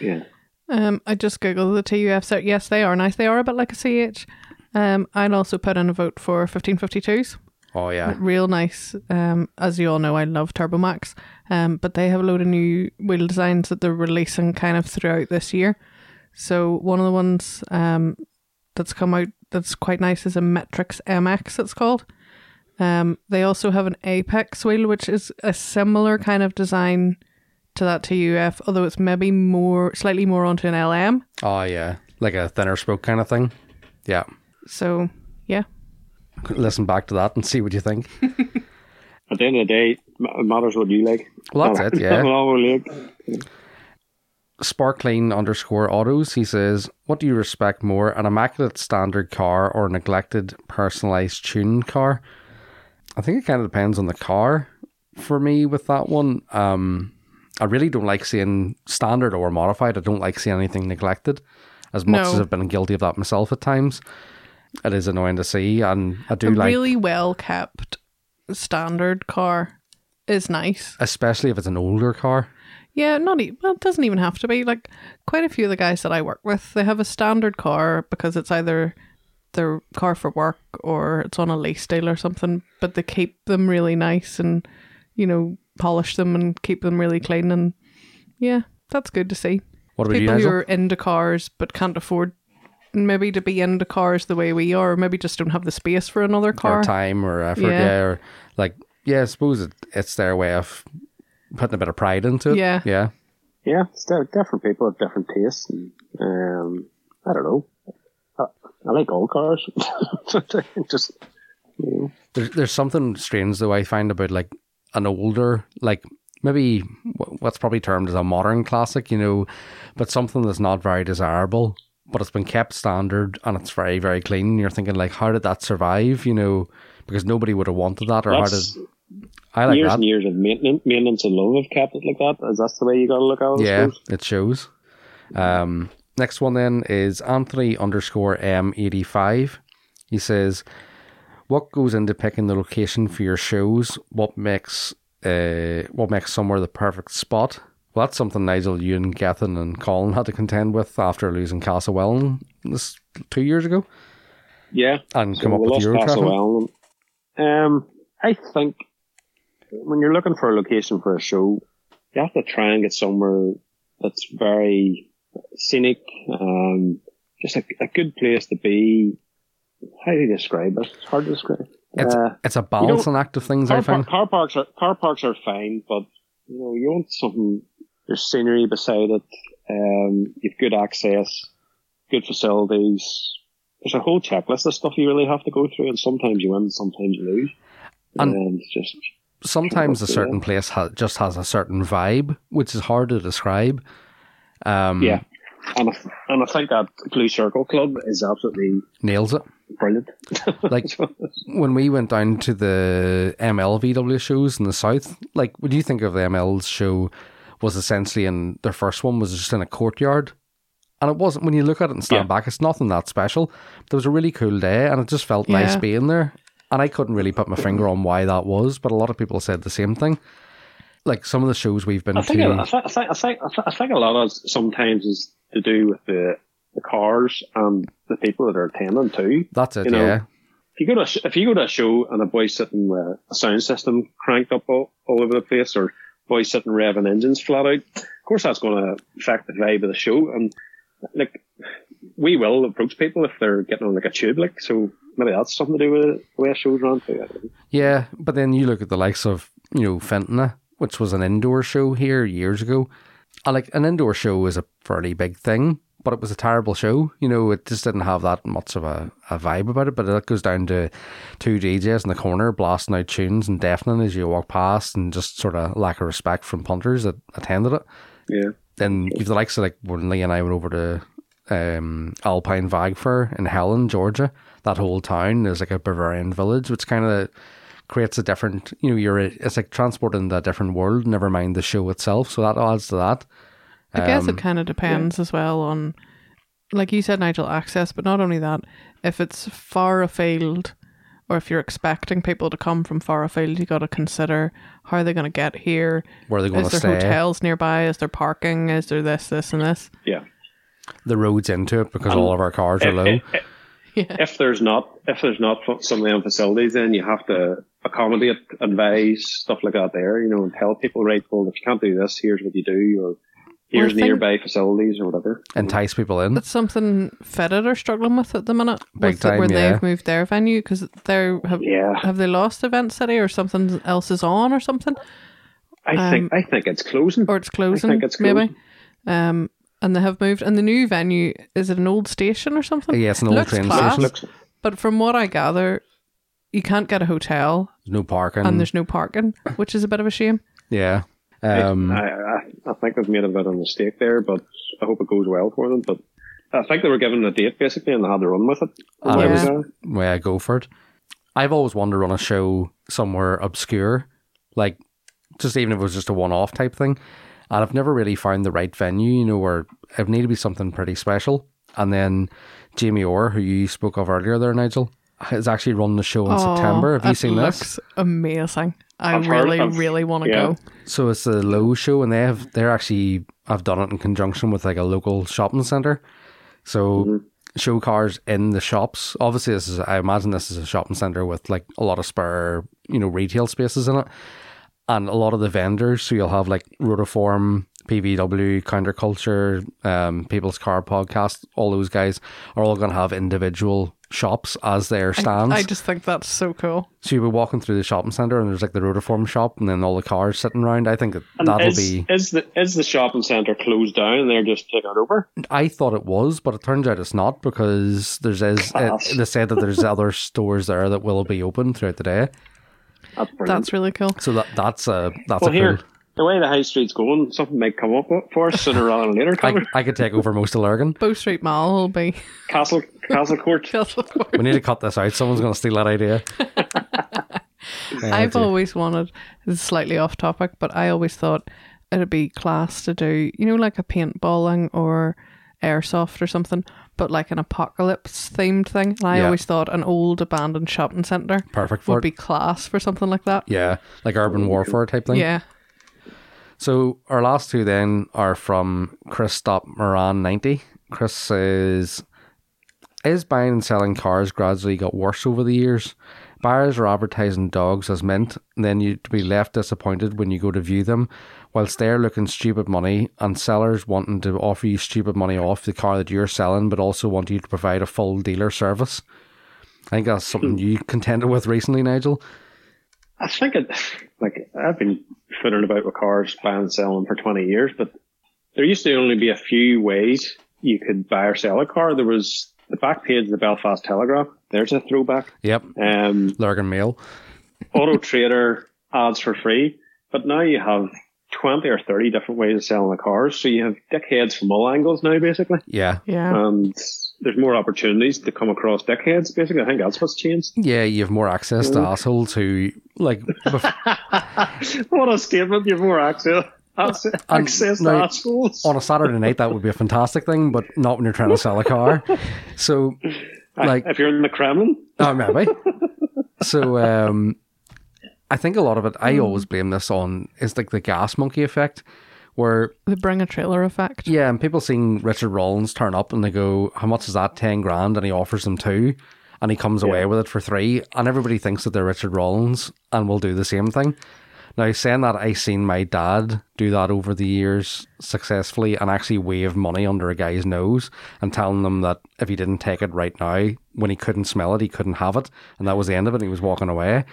yeah. Um, I just googled the TUF set. Yes, they are nice. They are a bit like a CH. Um, I'd also put in a vote for 1552s. Oh yeah, Real nice. Um, as you all know, I love Turbomax. Um, but they have a load of new wheel designs that they're releasing kind of throughout this year. So one of the ones um, that's come out that's quite nice is a Metrix MX. It's called. Um, they also have an Apex wheel, which is a similar kind of design to that TUF, although it's maybe more, slightly more onto an LM. Oh yeah, like a thinner spoke kind of thing. Yeah, So yeah, listen back to that and see what you think. At the end of the day, it matters what you like. Well, that's it, yeah. Not what we like. Sparkling underscore autos. He says, "What do you respect more, an immaculate standard car or a neglected personalized tuned car?" I think it kind of depends on the car. For me, with that one, um, I really don't like seeing standard or modified. I don't like seeing anything neglected. As much No. as I've been guilty of that myself at times, it is annoying to see, and I do like a like, really well kept standard car is nice. especially if it's an older car. Yeah, not even, well, it doesn't even have to be. Like quite a few of the guys that I work with, they have a standard car because it's either their car for work or it's on a lease deal or something. But they keep them really nice and you know polish them and keep them really clean. And yeah, that's good to see. What about you, People who are into cars but can't afford maybe to be into cars the way we are, or maybe just don't have the space for another car. or time or effort, Yeah. yeah, or like yeah, I suppose it, it's their way of putting a bit of pride into it. Yeah. yeah. Yeah, it's different people have different tastes. And, um, I don't know. I, I like all cars. Just, you know, There's there's something strange though I find about like an older like maybe what's probably termed as a modern classic, you know, but something that's not very desirable, but it's been kept standard and it's very very clean. You're thinking like, how did that survive? You know, because nobody would have wanted that, or how did that's I like years that? and years of maintenance, maintenance and love have kept it like that. Is that the way you got to look at it? Yeah, it shows. Um, next one then is Anthony underscore M85. He says, What goes into picking the location for your shows? What makes uh, what makes somewhere the perfect spot? Well, that's something Nigel, you and Gethin and Colin had to contend with after losing Castlewellan this two years ago Yeah. and So come up with lost Um, I think when you're looking for a location for a show, you have to try and get somewhere that's very scenic, um, just a, a good place to be. How do you describe it? It's hard to describe. It's, Uh, it's a balancing act of things, I car, find. par- car parks are car parks are fine, but you know you want something. There's scenery beside it. Um, you've good access, good facilities. There's a whole checklist of stuff you really have to go through, and sometimes you win, sometimes you lose. And- And, it's just Sometimes a certain place ha- just has a certain vibe, which is hard to describe. Um, yeah, and I, and I think that Blue Circle Club is absolutely Nails it. brilliant. Like when we went down to the MLVW shows in the south, like what do you think of the ML's show was essentially in their first one was just in a courtyard. And it wasn't when you look at it and stand Yeah. back, it's nothing that special. But it was a really cool day and it just felt nice being there. And I couldn't really put my finger on why that was, but a lot of people said the same thing. Like some of the shows we've been I think, to I, think, I, think, I, think, I think- I think a lot of sometimes is to do with the the cars and the people that are attending too. that's it, you know, yeah. If you go to a if you go to a show and a boy's sitting with a sound system cranked up all, all over the place, or boys sitting revving engines flat out, of course that's going to affect the vibe of the show. And like we will approach people if they're getting on like a tube, like so maybe that's something to do with it, the way show's run too. I don't know. Yeah, but then you look at the likes of, you know, Fentana, which was an indoor show here years ago. And like an indoor show is a fairly big thing, but it was a terrible show. You know, it just didn't have that much of a, a vibe about it. But it goes down to two DJs in the corner blasting out tunes and deafening as you walk past and just sort of lack of respect from punters that attended it. Yeah, Then you've the likes of like when Lee and I went over to um, Alpine Vag Fair in Helen, Georgia. That whole town is like a Bavarian village, which kind of creates a different, you know, you're it's like transporting to a different world. Never mind the show itself, so that adds to that. I guess Um, it kind of depends as well on, like you said, Nigel, access, but not only that, if it's far afield or if you're expecting people to come from far afield, you got to consider how are they going to get here? Where they're going Is there hotels nearby? Is there parking? Is there this, this, and this? yeah. the roads into it because all of our cars are If, low. if, Yeah. if there's not if there's not some of them facilities, then you have to accommodate, advise stuff like that. There, you know, and tell people, right? Well, if you can't do this, here's what you do, or here's I think- nearby facilities or whatever. entice people in. That's something Fetid are struggling with at the minute. Big with the- time, where yeah. they've moved their venue because they have Yeah, have they lost Event City or something else is on or something I think I think it's closing. or it's closing I think it's maybe. Um, and they have moved and the new venue is it an old station or something? Yeah, it's an old Looks train class. station. Looks, But from what I gather, you can't get a hotel There's no parking. and there's no parking, which is a bit of a shame. yeah. Um, I, I I think they've made a bit of a mistake there, but I hope it goes well for them. But I think they were given a date basically, and they had to run with it. And it That was- way I go for it. I've always wanted to run a show somewhere obscure, like just even if it was just a one off type thing. And I've never really found the right venue, you know, where it would need to be something pretty special. And then Jamie Orr, who you spoke of earlier there, Nigel, has actually run the show in Oh, September. Have you it seen this? Amazing. I I've really, really want to yeah. go. So it's the Low show, and they have they're actually I've done it in conjunction with like a local shopping center. So mm-hmm. show cars in the shops. Obviously, this is I imagine this is a shopping center with like a lot of spare you know retail spaces in it, and a lot of the vendors. So you'll have like Rotiform, PVW, Counterculture, um, People's Car Podcast. All those guys are all going to have individual shops as their stands. I just think that's so cool. so you'll be walking through the shopping center, and there's like the Rotiform shop, and then all the cars sitting around. I think that and that'll is, be. is the is the shopping centre closed down and they're just taking it over? I thought it was, but it turns out it's not because there's is it, they said that there's other stores there that will be open throughout the day. That's brilliant. That's really cool. So that that's a that's well, a here cool. the way the high street's going, something might come up for us sooner rather than later. I, I could take over most of Lurgan. Bow Street Mall will be. Castle Castle Court. Castle. We need to cut this out. Someone's going to steal that idea. I've dear. always wanted, this is slightly off topic, but I always thought it'd be class to do, you know, like a paintballing or airsoft or something, but like an apocalypse themed thing. And I Yeah. always thought an old abandoned shopping centre Perfect for would it. be class for something like that. Yeah, like urban warfare type thing. Yeah. So our last two then are from Chris Stop Moran ninety. Chris says, "Is buying and selling cars gradually got worse over the years? Buyers are advertising dogs as mint, and then you'd be left disappointed when you go to view them, whilst they're looking stupid money, and sellers wanting to offer you stupid money off the car that you're selling, but also want you to provide a full dealer service." I think that's something hmm. you contended with recently, Nigel. I think it, like, I've been fiddling about with cars, buying and selling for 20 years, but there used to only be a few ways you could buy or sell a car. There was the back page of the Belfast Telegraph. There's a throwback. Yep, Um, Lurgan Mail. Auto Trader ads for free, but now you have 20 or 30 different ways of selling the cars. So you have dickheads from all angles now, basically. Yeah, Yeah. And there's more opportunities to come across dickheads, basically. I think that's what's changed. Yeah, you have more access to assholes who like. bef- what a statement. You have more access, Uh, access, And access to now, assholes. on a Saturday night, that would be a fantastic thing, but not when you're trying to sell a car. So, like, if you're in the Kremlin, oh, maybe. So, um, I think a lot of it, I mm. always blame this on is like the gas monkey effect, where the bring a trailer effect. yeah, and people seeing Richard Rawlings turn up and they go, "How much is that? Ten grand?" And he offers them two, and he comes away with it for three, and everybody thinks that they're Richard Rawlings and will do the same thing. Now, saying that, I've seen my dad do that over the years successfully and actually wave money under a guy's nose and telling them that if he didn't take it right now, when he couldn't smell it, he couldn't have it. And that was the end of it. And he was walking away.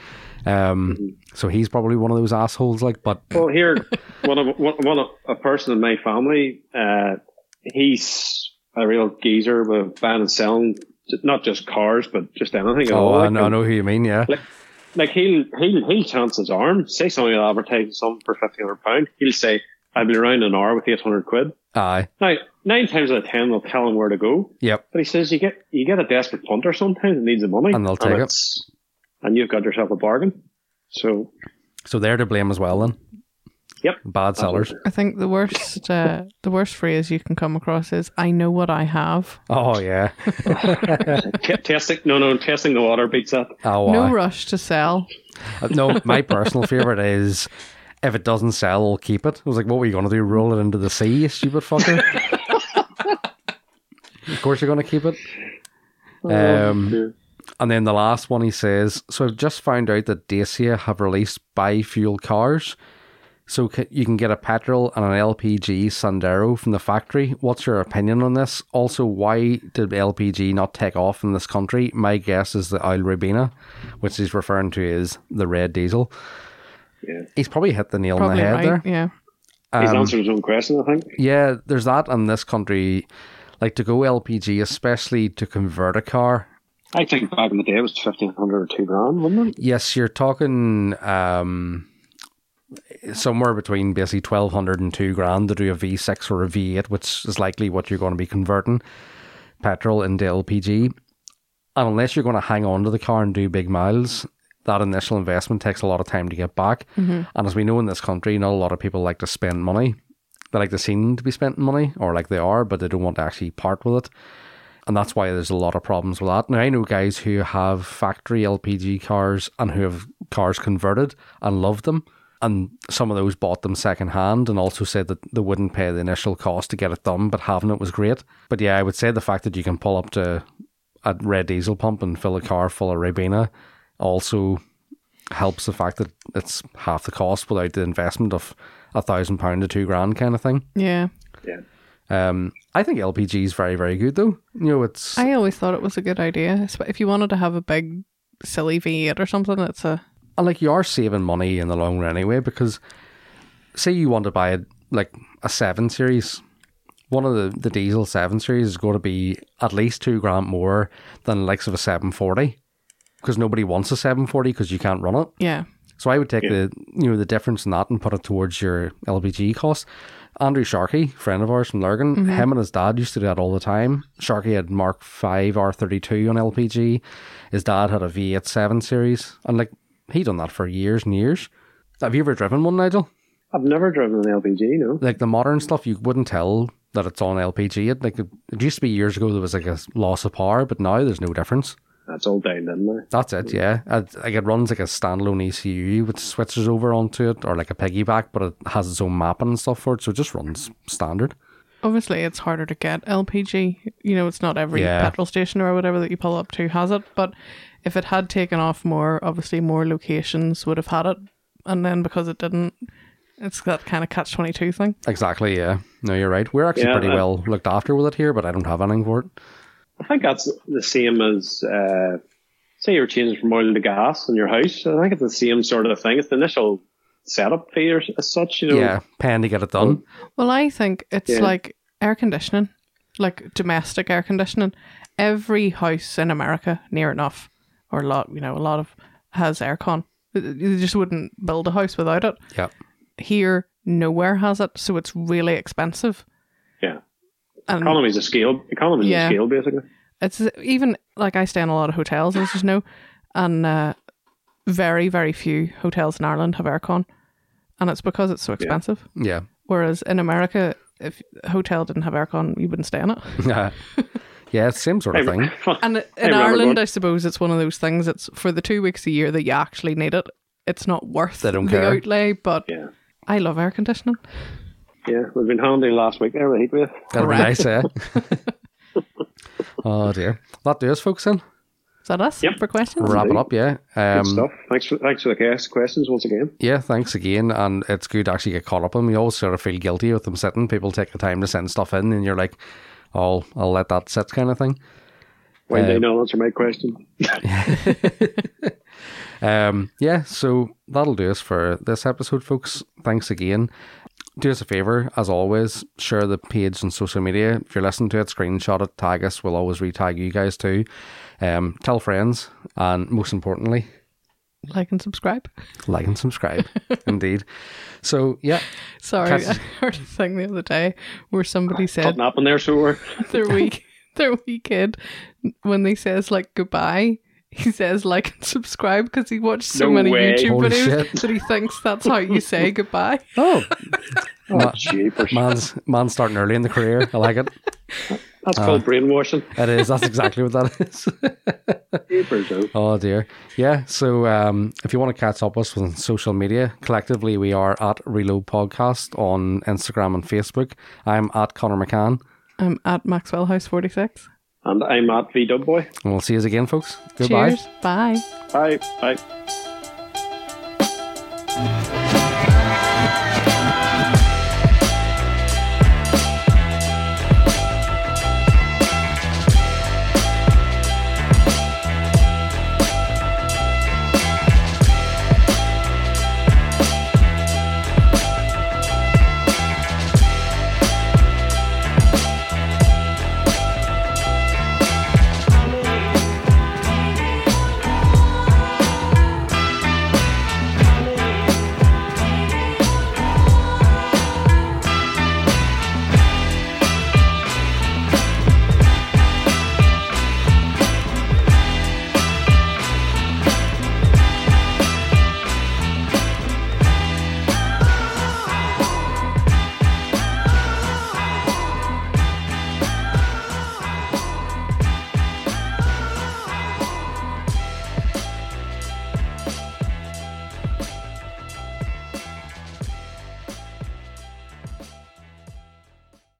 Um, so he's probably one of those assholes. Like, but well, here, one of one, of a person in my family, uh, he's a real geezer with buying and selling, not just cars, but just anything oh, I know, I know who you mean. Yeah, Like, like he'll he'll he'll chance his arm. Say somebody will advertise something for fifteen hundred pound. He'll say, "I'll be around an hour with eight hundred quid." aye, Now, nine times out of ten, they'll tell him where to go. yep, But he says, "You get you get a desperate punter sometimes that needs the money, And they'll take it. it's- and you've got yourself a bargain." So, So they're to blame as well. Then, yep, bad sellers. I think the worst, uh, the worst phrase you can come across is "I know what I have." Oh yeah. T- testing. No, no, testing the water beats that. Oh, No aye. rush to sell. Uh, no, my personal favorite is if it doesn't sell, I'll keep it. I was like, what were you going to do? Roll it into the sea, you stupid fucker? of course, you're going to keep it. Um, and then the last one he says, so I've just found out that Dacia have released biofuel cars. So ca- you can get a petrol and an LPG Sandero from the factory. What's your opinion on this? Also, why did LPG not take off in this country? My guess is the oil Ribena, which he's referring to as the red diesel. Yeah. He's probably hit the nail Probably on the head right. there. Yeah. He's Um, answered his own question, I think. Yeah, there's that in this country. Like to go LPG, especially to convert a car. I think back in the day it was fifteen hundred or two grand, wasn't it? Yes, you're talking um, somewhere between basically 1200 and 2 grand to do a V6 or a V8, which is likely what you're going to be converting petrol into LPG. And unless you're going to hang on to the car and do big miles, that initial investment takes a lot of time to get back. Mm-hmm. And as we know in this country, not a lot of people like to spend money. They like to seem to be spending money, or like they are, but they don't want to actually part with it. And that's why there's a lot of problems with that. Now, I know guys who have factory LPG cars and who have cars converted and love them. And some of those bought them secondhand and also said that they wouldn't pay the initial cost to get it done, but having it was great. But yeah, I would say the fact that you can pull up to a red diesel pump and fill a car full of Ribena also helps the fact that it's half the cost without the investment of a thousand pound to two grand kind of thing. Yeah. Yeah. Um, I think LPG is very, very good though. You know, it's I always thought it was a good idea. Espe- If you wanted to have a big, silly V8 or something, it's a. and like you are saving money in the long run anyway because say you want to buy a, like a seven series, one of the the diesel seven series is going to be at least two grand more than the likes of a seven forty because nobody wants a seven forty because you can't run it. Yeah. So I would take Yeah. the you know the difference in that and put it towards your LPG cost. Andrew Sharkey, friend of ours from Lurgan, mm-hmm. him and his dad used to do that all the time. Sharkey had Mark Five R thirty two on LPG. His dad had a V eight seven series, and like he done that for years and years. Have you ever driven one, Nigel? I've never driven an LPG, no. Like the modern stuff, you wouldn't tell that it's on LPG. It like it, it used to be years ago there was like a loss of power, but now there's no difference. That's all down in there. That's it, yeah. It, like it runs like a standalone ECU, which switches over onto it, or like a piggyback, but it has its own mapping and stuff for it, so it just runs standard. Obviously, it's harder to get LPG. You know, it's not every Yeah. petrol station or whatever that you pull up to has it. But if it had taken off more, obviously more locations would have had it. And then because it didn't, it's that kind of catch 22 thing. Exactly, yeah. No, you're right. We're actually Yeah, pretty uh, well looked after with it here, but I don't have anything for it. I think that's the same as, uh, say you're changing from oil to gas in your house. I think it's the same sort of thing. It's the initial setup fee or as such, you know. Yeah, paying to get it done. Well, I think it's Yeah. like air conditioning, like domestic air conditioning. Every house in America, near enough, or a lot, you know, a lot of has aircon. You just wouldn't build a house without it. Yeah. Here, nowhere has it, so it's really expensive. Yeah. And Economies of scale. Economies Yeah. of scale, basically. it's even like I stay in a lot of hotels, as you know, and uh, very, very few hotels in Ireland have aircon, and it's because it's so expensive. Yeah. Whereas in America, if a hotel didn't have aircon, you wouldn't stay in it. Yeah. yeah, it's the same sort of I- thing. And in remember Ireland, going- I suppose it's one of those things. It's for the two weeks a year that you actually need it. It's not worth They don't the care. outlay, but Yeah. I love air conditioning. Yeah. We've been handy last week there with heat wave. That'd be nice, eh? oh dear. That do us, folks, then. Is that us Yep. for questions? Wrap it up, yeah. Good Um, stuff. Thanks for, thanks for the guest questions once again. Yeah, thanks again. And it's good to actually get caught up on. We always sort of feel guilty with them sitting. People take the time to send stuff in, and you're like, oh, I'll let that sit kind of thing. Why did Um, they not answer my question? Um, yeah, so that'll do us for this episode, folks. Thanks again. Do us a favor, as always, share the page on social media. If you're listening to it, screenshot it, tag us. We'll always retag you guys too. Um, tell friends, and most importantly, Like and subscribe. like and subscribe. Indeed. So, yeah, Sorry, I heard a thing the other day where somebody said Something happened there, so we're their wee their wee kid when they says like goodbye. He says like and subscribe because he watched so No many way. YouTube Holy videos shit. that he thinks that's how you say goodbye. oh, ma- man's, man's starting early in the career. I like it. That's Uh, called brainwashing. It is. That's exactly what that is. Oh dear. Yeah. So um, if you want to catch up with us on social media, collectively we are at Reload Podcast on Instagram and Facebook. I'm at Connor McCann. I'm at Maxwell House forty six. And I'm at V Dub Boy. And we'll see you again, folks. Goodbye. Cheers. Bye. Bye. Bye.